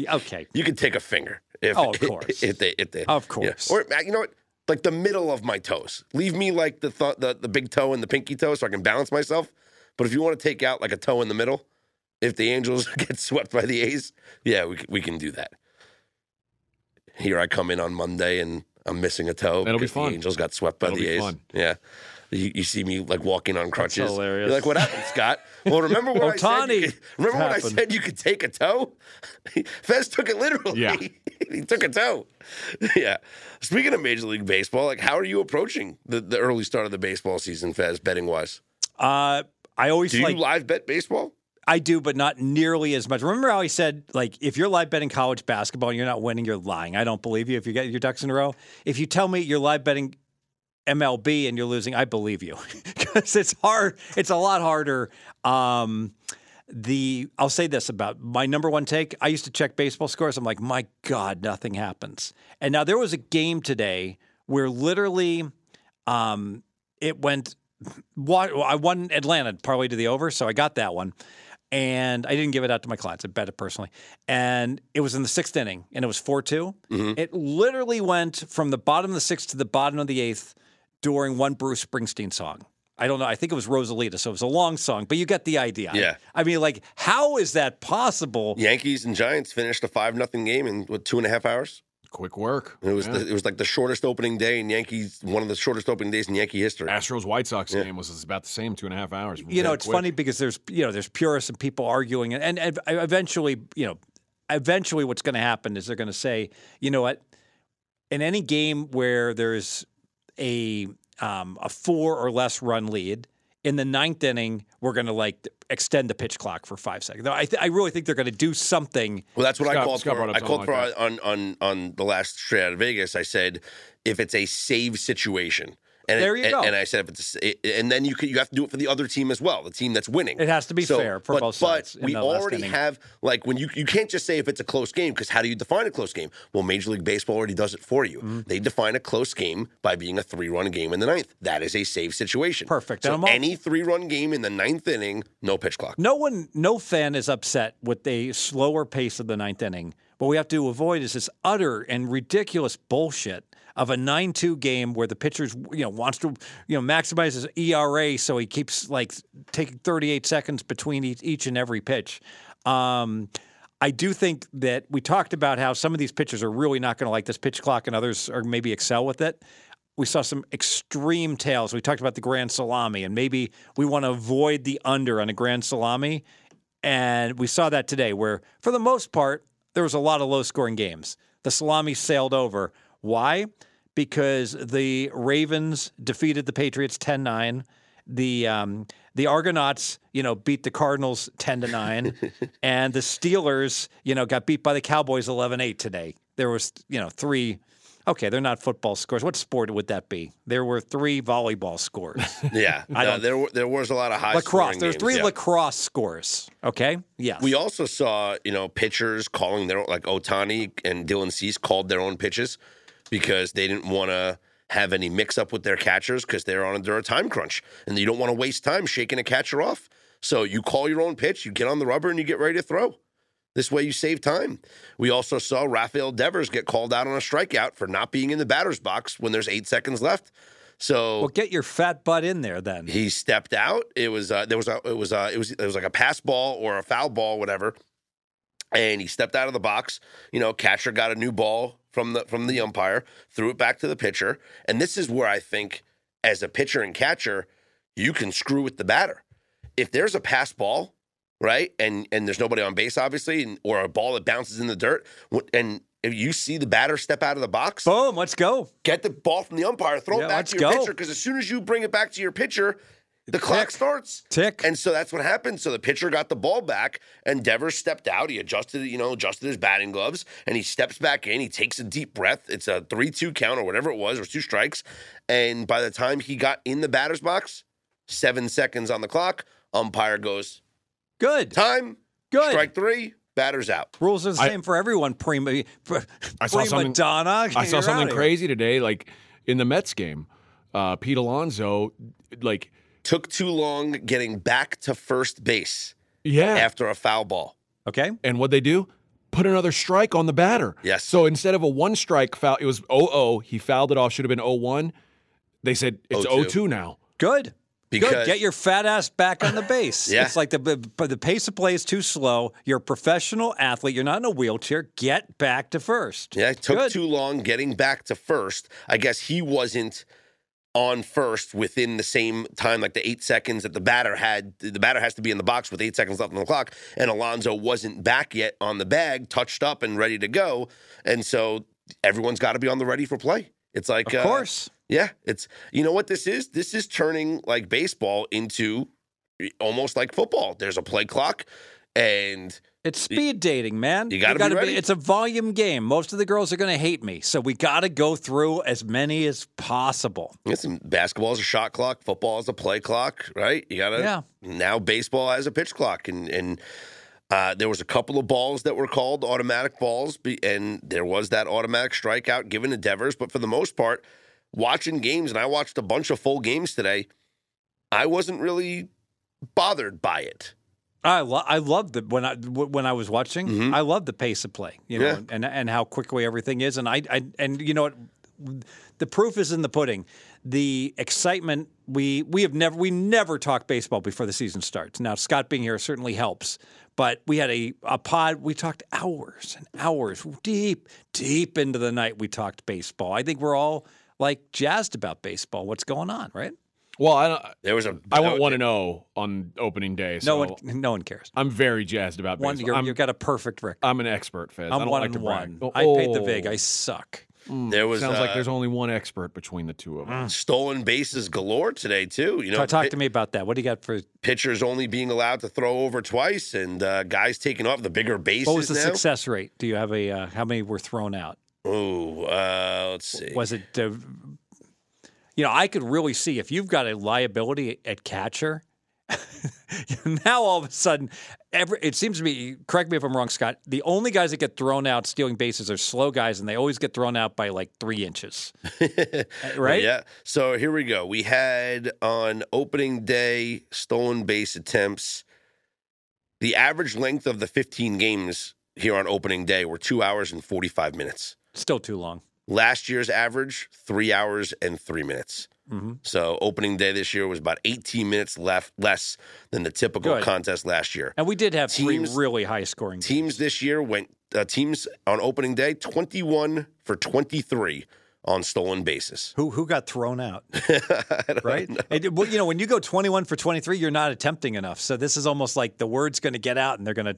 Okay, you can take a finger. If, Oh, of course. If they if they Of yeah. course. Or you know what? Like the middle of my toes. Leave me like the th- the the big toe and the pinky toe so I can balance myself. But if you want to take out like a toe in the middle, if the Angels get swept by the A's, yeah, we we can do that. Here I come in on Monday and I'm missing a toe. That'll be fun. The Angels got swept by That'll the be A's. fun. Yeah. You, you see me like walking on crutches. hilarious. You're like, what happened, Scott? Well, remember when I said Ohtani could, remember what I said you could take a toe? Fez took it literally. Yeah. he took a toe. yeah. Speaking of Major League Baseball, like how are you approaching the, the early start of the baseball season, Fez, betting wise? uh, I always Do you like live bet baseball? I do, but not nearly as much. Remember how he said, like, if you're live betting college basketball and you're not winning, you're lying. I don't believe you if you get your ducks in a row. If you tell me you're live betting MLB and you're losing, I believe you because it's hard. It's a lot harder. Um, the I'll say this about my number one take. I used to check baseball scores. I'm like, my God, nothing happens. And now there was a game today where literally, um, it went. I won Atlanta parlay to the over, so I got that one. And I didn't give it out to my clients. I bet it personally. And it was in the sixth inning, and it was 4 2. Mm-hmm. It literally went from the bottom of the sixth to the bottom of the eighth during one Bruce Springsteen song. I don't know. I think it was Rosalita, so it was a long song, but you get the idea. Yeah. I mean, like, how is that possible? Yankees and Giants finished a five nothing game in what two and a half hours. Quick work. It was Yeah. the, it was like the shortest opening day in Yankees, one of the shortest opening days in Yankee history. Astros White Sox Yeah. game was about the same, two and a half hours. you know, it's quick. funny because there's you know there's purists and people arguing, and, and eventually, you know, eventually, what's going to happen is they're going to say, you know what, in any game where there's a um, a four or less run lead. In the ninth inning, we're going to like extend the pitch clock for five seconds. I, th- I really think they're going to do something. Well, that's what I called Scott for. I something called for like on, on on the last straight out of Vegas. I said if it's a save situation, and There you and, go. and I said if it's it- and then you could, you have to do it for the other team as well, the team that's winning. It has to be fair for but, both sides But we already have like when you you can't just say if it's a close game because how do you define a close game? Well, Major League Baseball already does it for you. Mm-hmm. They define a close game by being a three run game in the ninth. That is a save situation. Perfect. So any three run game in the ninth inning, no pitch clock. No one, no fan is upset with the slower pace of the ninth inning. What we have to avoid is this utter and ridiculous bullshit of a nine-two game where the pitcher's you know wants to you know maximize his ERA, so he keeps like taking thirty-eight seconds between each, each and every pitch. Um, I do think that we talked about how some of these pitchers are really not going to like this pitch clock, and others are maybe excel with it. We saw some extreme tails. We talked about the grand salami, and maybe we want to avoid the under on a grand salami. And we saw that today, where for the most part, there was a lot of low scoring games. The salami sailed over. Why? Because the Ravens defeated the Patriots 10 9. The um, the Argonauts, you know, beat the Cardinals ten to nine, and the Steelers, you know, got beat by the Cowboys 11-8 today. There was, you know, three. Okay, they're not football scores. What sport would that be? There were three volleyball scores. Yeah, I no, don't- there were- there was a lot of high lacrosse. There's three yeah. lacrosse scores. Okay. yeah. We also saw, you know, pitchers calling their own, like Ohtani and Dylan Cease called their own pitches because they didn't want to have any mix up with their catchers because they're on under a time crunch and you don't want to waste time shaking a catcher off. So you call your own pitch, you get on the rubber, and you get ready to throw. This way you save time. We also saw Rafael Devers get called out on a strikeout for not being in the batter's box when there's eight seconds left. So well, get your fat butt in there then. he stepped out. It was uh, there was a it was uh, it was it was like a pass ball or a foul ball, whatever. And he stepped out of the box. You know, catcher got a new ball from the from the umpire, threw it back to the pitcher. And this is where I think, as a pitcher and catcher, you can screw with the batter. If there's a pass ball, right? And and there's nobody on base, obviously, and, or a ball that bounces in the dirt, and if you see the batter step out of the box, Boom, let's go. get the ball from the umpire, throw Yeah, it back to your go. pitcher, because as soon as you bring it back to your pitcher, the clock Tick. starts. Tick. And so that's what happened. So the pitcher got the ball back, and Devers stepped out. He adjusted, you know, adjusted his batting gloves, and he steps back in. He takes a deep breath. It's a three-two count or whatever it was, or two strikes. And by the time he got in the batter's box, seven seconds on the clock. Umpire goes Good. time. Good. Strike three. Batter's out. Rules are the I- same for everyone. Prima, pr- I saw something- donna. I saw something crazy today, like in the Mets game. Uh, Pete Alonso, like, Took too long getting back to first base yeah. after a foul ball. Okay. And what they do? Put another strike on the batter. Yes. So instead of a one strike foul, it was 0 0. He fouled it off, should have been 0 1. They said it's 0-2. 0 2 now. Good. Because Good. Get your fat ass back on the base. Yeah. It's like the the pace of play is too slow. You're a professional athlete. You're not in a wheelchair. Get back to first. Yeah, it took Good. too long getting back to first. I guess he wasn't on first within the same time, like the eight seconds that the batter had. The batter has to be in the box with eight seconds left on the clock, and Alonso wasn't back yet on the bag, touched up and ready to go. And so everyone's got to be on the ready for play. It's like, Of uh, course. yeah, it's you know what this is. This is turning like baseball into almost like football. There's a play clock, and It's speed dating, man. you gotta be ready. It's a volume game. Most of the girls are going to hate me, so we got to go through as many as possible. Listen, basketball is a shot clock, football is a play clock, right? You gotta Yeah. now baseball has a pitch clock, and and uh, there was a couple of balls that were called automatic balls, and there was that automatic strikeout given to Devers. But for the most part, watching games, and I watched a bunch of full games today, I wasn't really bothered by it. I lo- I loved the when I w- when I was watching. Mhm. I loved the pace of play, you know, Yeah. and and how quickly everything is. And I, I and you know what, the proof is in the pudding. The excitement we we have never we never talk baseball before the season starts. Now Scott being here certainly helps, but we had a a pod. We talked hours and hours, deep deep into the night. We talked baseball. I think we're all like jazzed about baseball. What's going on, right? Well, I, don't- There was a I went 1 and 0 on opening day. So No one no one cares. I'm very jazzed about One, baseball. You're, you've got a perfect record. I'm an expert, Fez. I I'm don't one like and to brag. one. Oh, I paid the vig. I suck. There was Sounds like uh, there's only one expert between the two of them. stolen bases galore today too. You know, Talk, talk pit- to me about that. What do you got for? pitchers only being allowed to throw over twice, and uh, guys taking off the bigger bases What was the now. success rate? Do you have a? Uh, how many were thrown out? Oh, uh, let's see. Was it? Uh, you know, I could really see if you've got a liability at catcher. now all of a sudden, every it seems to me. Correct me if I'm wrong, Scott. The only guys that get thrown out stealing bases are slow guys, and they always get thrown out by like three inches. right? Yeah. So here we go. We had on opening day stolen base attempts. The average length of the 15 games here on opening day were two hours and 45 minutes. Still too long. Last year's average, three hours and three minutes. hmm So opening day this year was about 18 minutes left less than the typical Good. contest last year. And we did have Teams- three really high scoring Teams this year went uh, teams on opening day 21 for 23 on stolen bases. Who who got thrown out? Right? well, you know, when you go 21 for 23, you're not attempting enough. So this is almost like the word's going to get out, and they're going to,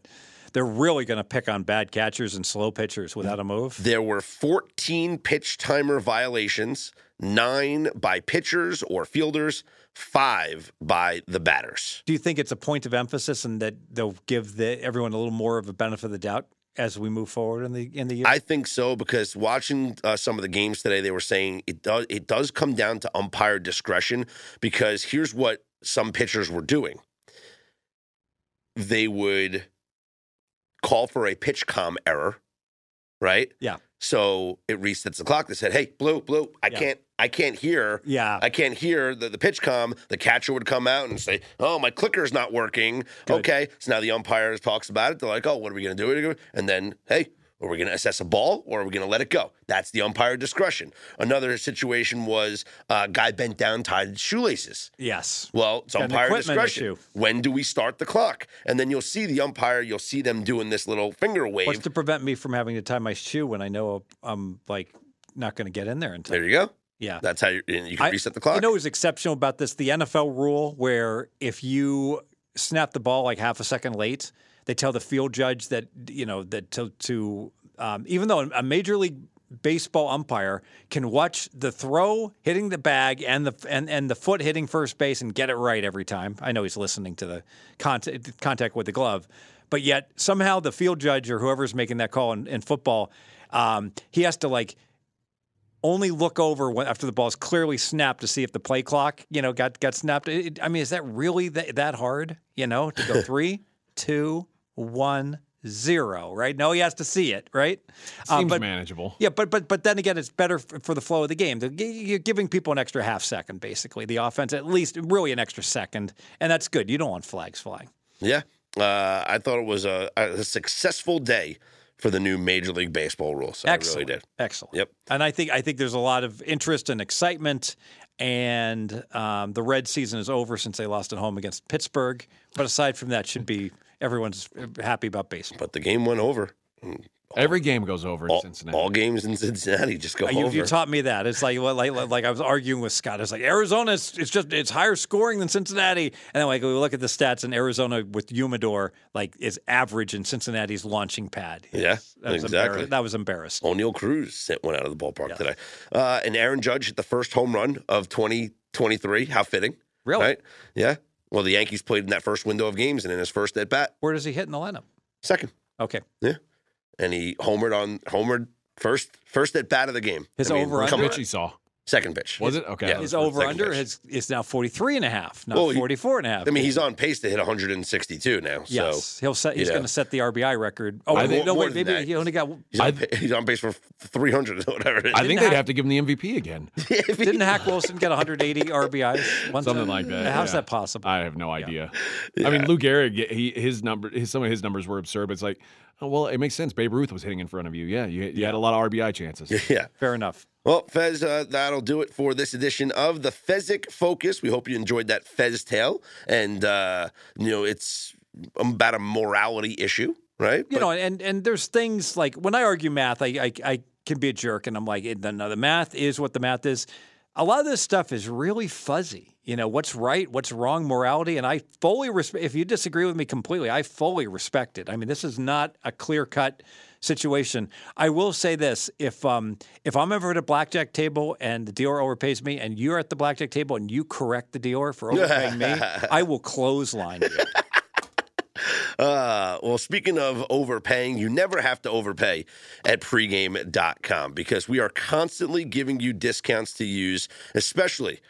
they're really going to pick on bad catchers and slow pitchers without a move. There were 14 pitch timer violations, nine by pitchers or fielders, five by the batters. Do you think it's a point of emphasis, and that they'll give the, everyone a little more of a benefit of the doubt as we move forward in the in the year? I think so because watching uh, some of the games today, they were saying it does it does come down to umpire discretion because here's what some pitchers were doing. They would call for a PitchCom error, right? Yeah. So it resets the clock. They said, "Hey, blue, blue, I Yeah. can't, I can't hear." yeah. I can't hear the, the PitchCom. The catcher would come out and say, "Oh, my clicker's not working." Good. Okay, so now the umpire talks about it. They're like, "Oh, what are we going to do?" And then, hey, are we going to assess a ball or are we going to let it go? That's the umpire discretion. Another situation was a guy bent down, tied his shoelaces. yes. Well, it's Got umpire discretion. issue. When do we start the clock? And then you'll see the umpire. You'll see them doing this little finger wave. What's to prevent me from having to tie my shoe when I know I'm like not going to get in there in time? there you go. Yeah. That's how you, you can I- reset the clock. You know what's exceptional about this? The NFL rule where if you snap the ball like half a second late, they tell the field judge that you know that to, to um, even though a major league baseball umpire can watch the throw hitting the bag and the and, and the foot hitting first base and get it right every time. I know he's listening to the contact, contact with the glove, but yet somehow the field judge or whoever's making that call in, in football, um, he has to like only look over when, after the ball is clearly snapped to see if the play clock, you know, got got snapped. It, I mean, is that really that, that hard? You know, to go three, two, one, zero, right? No, he has to see it, right? Uh, Seems uh, but, manageable. Yeah, but but but then again, it's better for the flow of the game. You're giving people an extra half second, basically. The offense, at least, really an extra second, and that's good. You don't want flags flying. Yeah, uh, I thought it was a, a successful day for the new Major League Baseball rules. Excellent. I really did. Excellent. Yep. And I think I think there's a lot of interest and excitement. And um, the red season is over since they lost at home against Pittsburgh. But aside from that, should be everyone's happy about baseball. But the game went over. Every game goes over in all, Cincinnati. All games in Cincinnati just go you, over. You taught me that. It's like, like like I was arguing with Scott. It's like Arizona. It's, it's just it's higher scoring than Cincinnati. And then like we look at the stats, in Arizona with Humidor like is average in Cincinnati's launching pad. Yeah, that was exactly. That was embarrassing. Oneil Cruz sent one out of the ballpark yes. today, uh, and Aaron Judge hit the first home run of 2023. How fitting, really? Right? Yeah. Well, the Yankees played in that first window of games, and in his first at bat, where does he hit in the lineup? Second. Okay. Yeah and he homered on homered first first at bat of the game. His I mean, over under pitch he saw. Second pitch. Was it? Okay. Yeah, his over under is, is now 43 and a half, not well, 44 and a half. I mean, he's on pace to hit 162 now. Yes. So, he'll set, he's going to set the RBI record. Oh, I think, no, wait, maybe that. he only got. He's on, he's on, pace for 300 or whatever. I think they'd have to give him the MVP again. Didn't Hack Wilson get 180 RBIs? One Something time? like that. How's yeah. that possible? I have no idea. Yeah. I mean, Lou Gehrig, he, his number, his, some of his numbers were absurd. But it's like, oh, well, it makes sense. Babe Ruth was hitting in front of you. Yeah, you, you had a lot of RBI chances. Yeah, fair enough. Well, Fez, uh, that'll do it for this edition of the Fezzik Focus. We hope you enjoyed that Fez tale. And, uh, you know, it's about a morality issue, right? You but- know, and, and there's things like when I argue math, I, I, I can be a jerk and I'm like, no, the math is what the math is. A lot of this stuff is really fuzzy. You know, what's right, what's wrong, morality. And I fully respect, if you disagree with me completely, I fully respect it. I mean, this is not a clear cut situation. I will say this: if um, if I'm ever at a blackjack table and the dealer overpays me, and you're at the blackjack table and you correct the dealer for overpaying me, I will clothesline you. Uh, well, speaking of overpaying, you never have to overpay at pregame.com because we are constantly giving you discounts to use, especially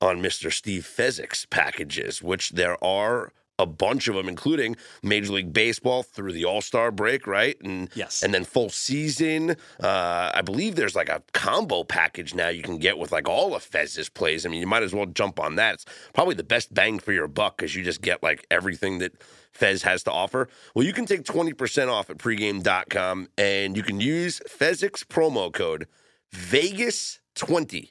on Mr. Steve Fezzik's packages, which there are a bunch of them, including Major League Baseball through the All Star break, right? And yes, and then full season. Uh, I believe there's like a combo package now you can get with like all of Fez's plays. I mean, you might as well jump on that. It's probably the best bang for your buck because you just get like everything that Fez has to offer. Well, you can take 20% off at pregame.com and you can use Fezzik's promo code Vegas20.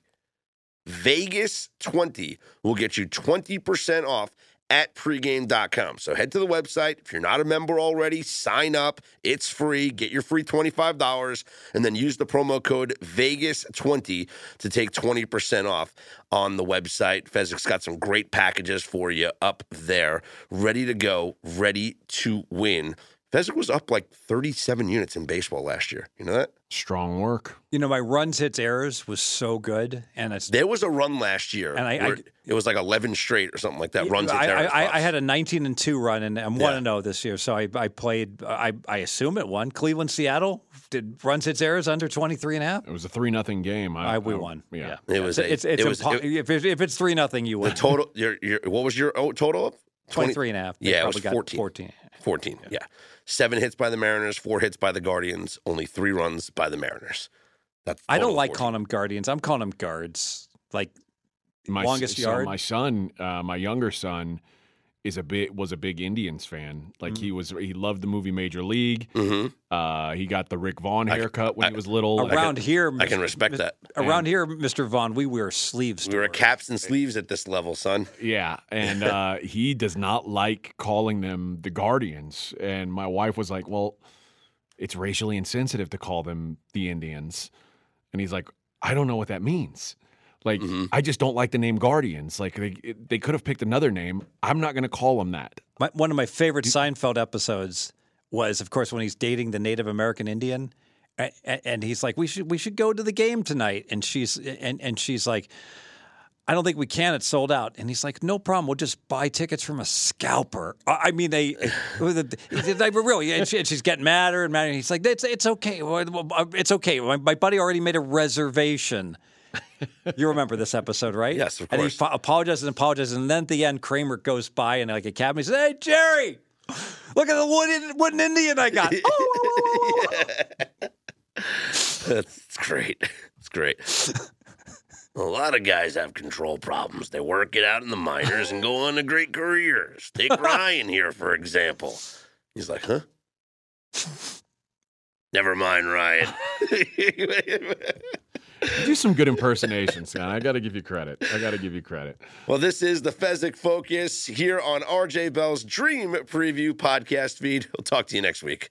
Vegas20 will get you 20% off at pregame.com. So head to the website. If you're not a member already, sign up. It's free. Get your free $25 and then use the promo code Vegas20 to take 20% off on the website. Fezzik's got some great packages for you up there, ready to go, ready to win. Fezzik was up like 37 units in baseball last year. You know that? Strong work. You know, my runs, hits, errors was so good, and it's there was a run last year, and I, I it was like eleven straight or something like that. Runs, I, hits, errors. I, I, had a nineteen and two run, and I'm one and zero oh this year. So I, I played. I, I assume it won. Cleveland, Seattle did runs, hits, errors under 23 and a half. It was a three nothing game. I, we won. Yeah, yeah. it was. It's, it's, it's it was, impo- it, if, if it's three nothing, you win. The total. Your, your, what was your oh, total of? 23 and a half. They yeah, it was 14. 14. 14. Yeah. yeah. Seven hits by the Mariners, four hits by the Guardians, only three runs by the Mariners. That's I don't like calling them Guardians. I'm calling them guards. Like my longest so yard. My son, uh, my younger son, is a bit was a big Indians fan. Like mm-hmm. he was, he loved the movie Major League. Mm-hmm. Uh, he got the Rick Vaughn haircut I, when I, he was little. Around can, here, I can respect that. Around and, here, Mr. Vaughn, we wear sleeves. We wear caps and sleeves at this level, son. Yeah, and uh, he does not like calling them the Guardians. And my wife was like, "Well, it's racially insensitive to call them the Indians." And he's like, "I don't know what that means." Like mm-hmm. I just don't like the name Guardians. Like they they could have picked another name. I'm not going to call them that. My, one of my favorite Seinfeld episodes was, of course, when he's dating the Native American Indian, a- a- and he's like, "We should we should go to the game tonight," and she's and and she's like. I don't think we can. It's sold out. And he's like, no problem. We'll just buy tickets from a scalper. I I mean, they, they were really, and, she, and she's getting madder and madder. And he's like, it's, it's okay. Well, It's okay. My, my buddy already made a reservation. You remember this episode, right? Yes, of course. And he fa- apologizes and apologizes. And then at the end, Kramer goes by and like a cab, and he says, hey, Jerry, look at the wooden, wooden Indian I got. Oh, That's great. It's great. A lot of guys have control problems. They work it out in the minors and go on to great careers. Take Ryan here, for example. He's like, huh? Never mind, Ryan. You do some good impersonations, man. I got to give you credit. I got to give you credit. well, this is the Fezzik Focus here on RJ Bell's Dream Preview podcast feed. We'll talk to you next week.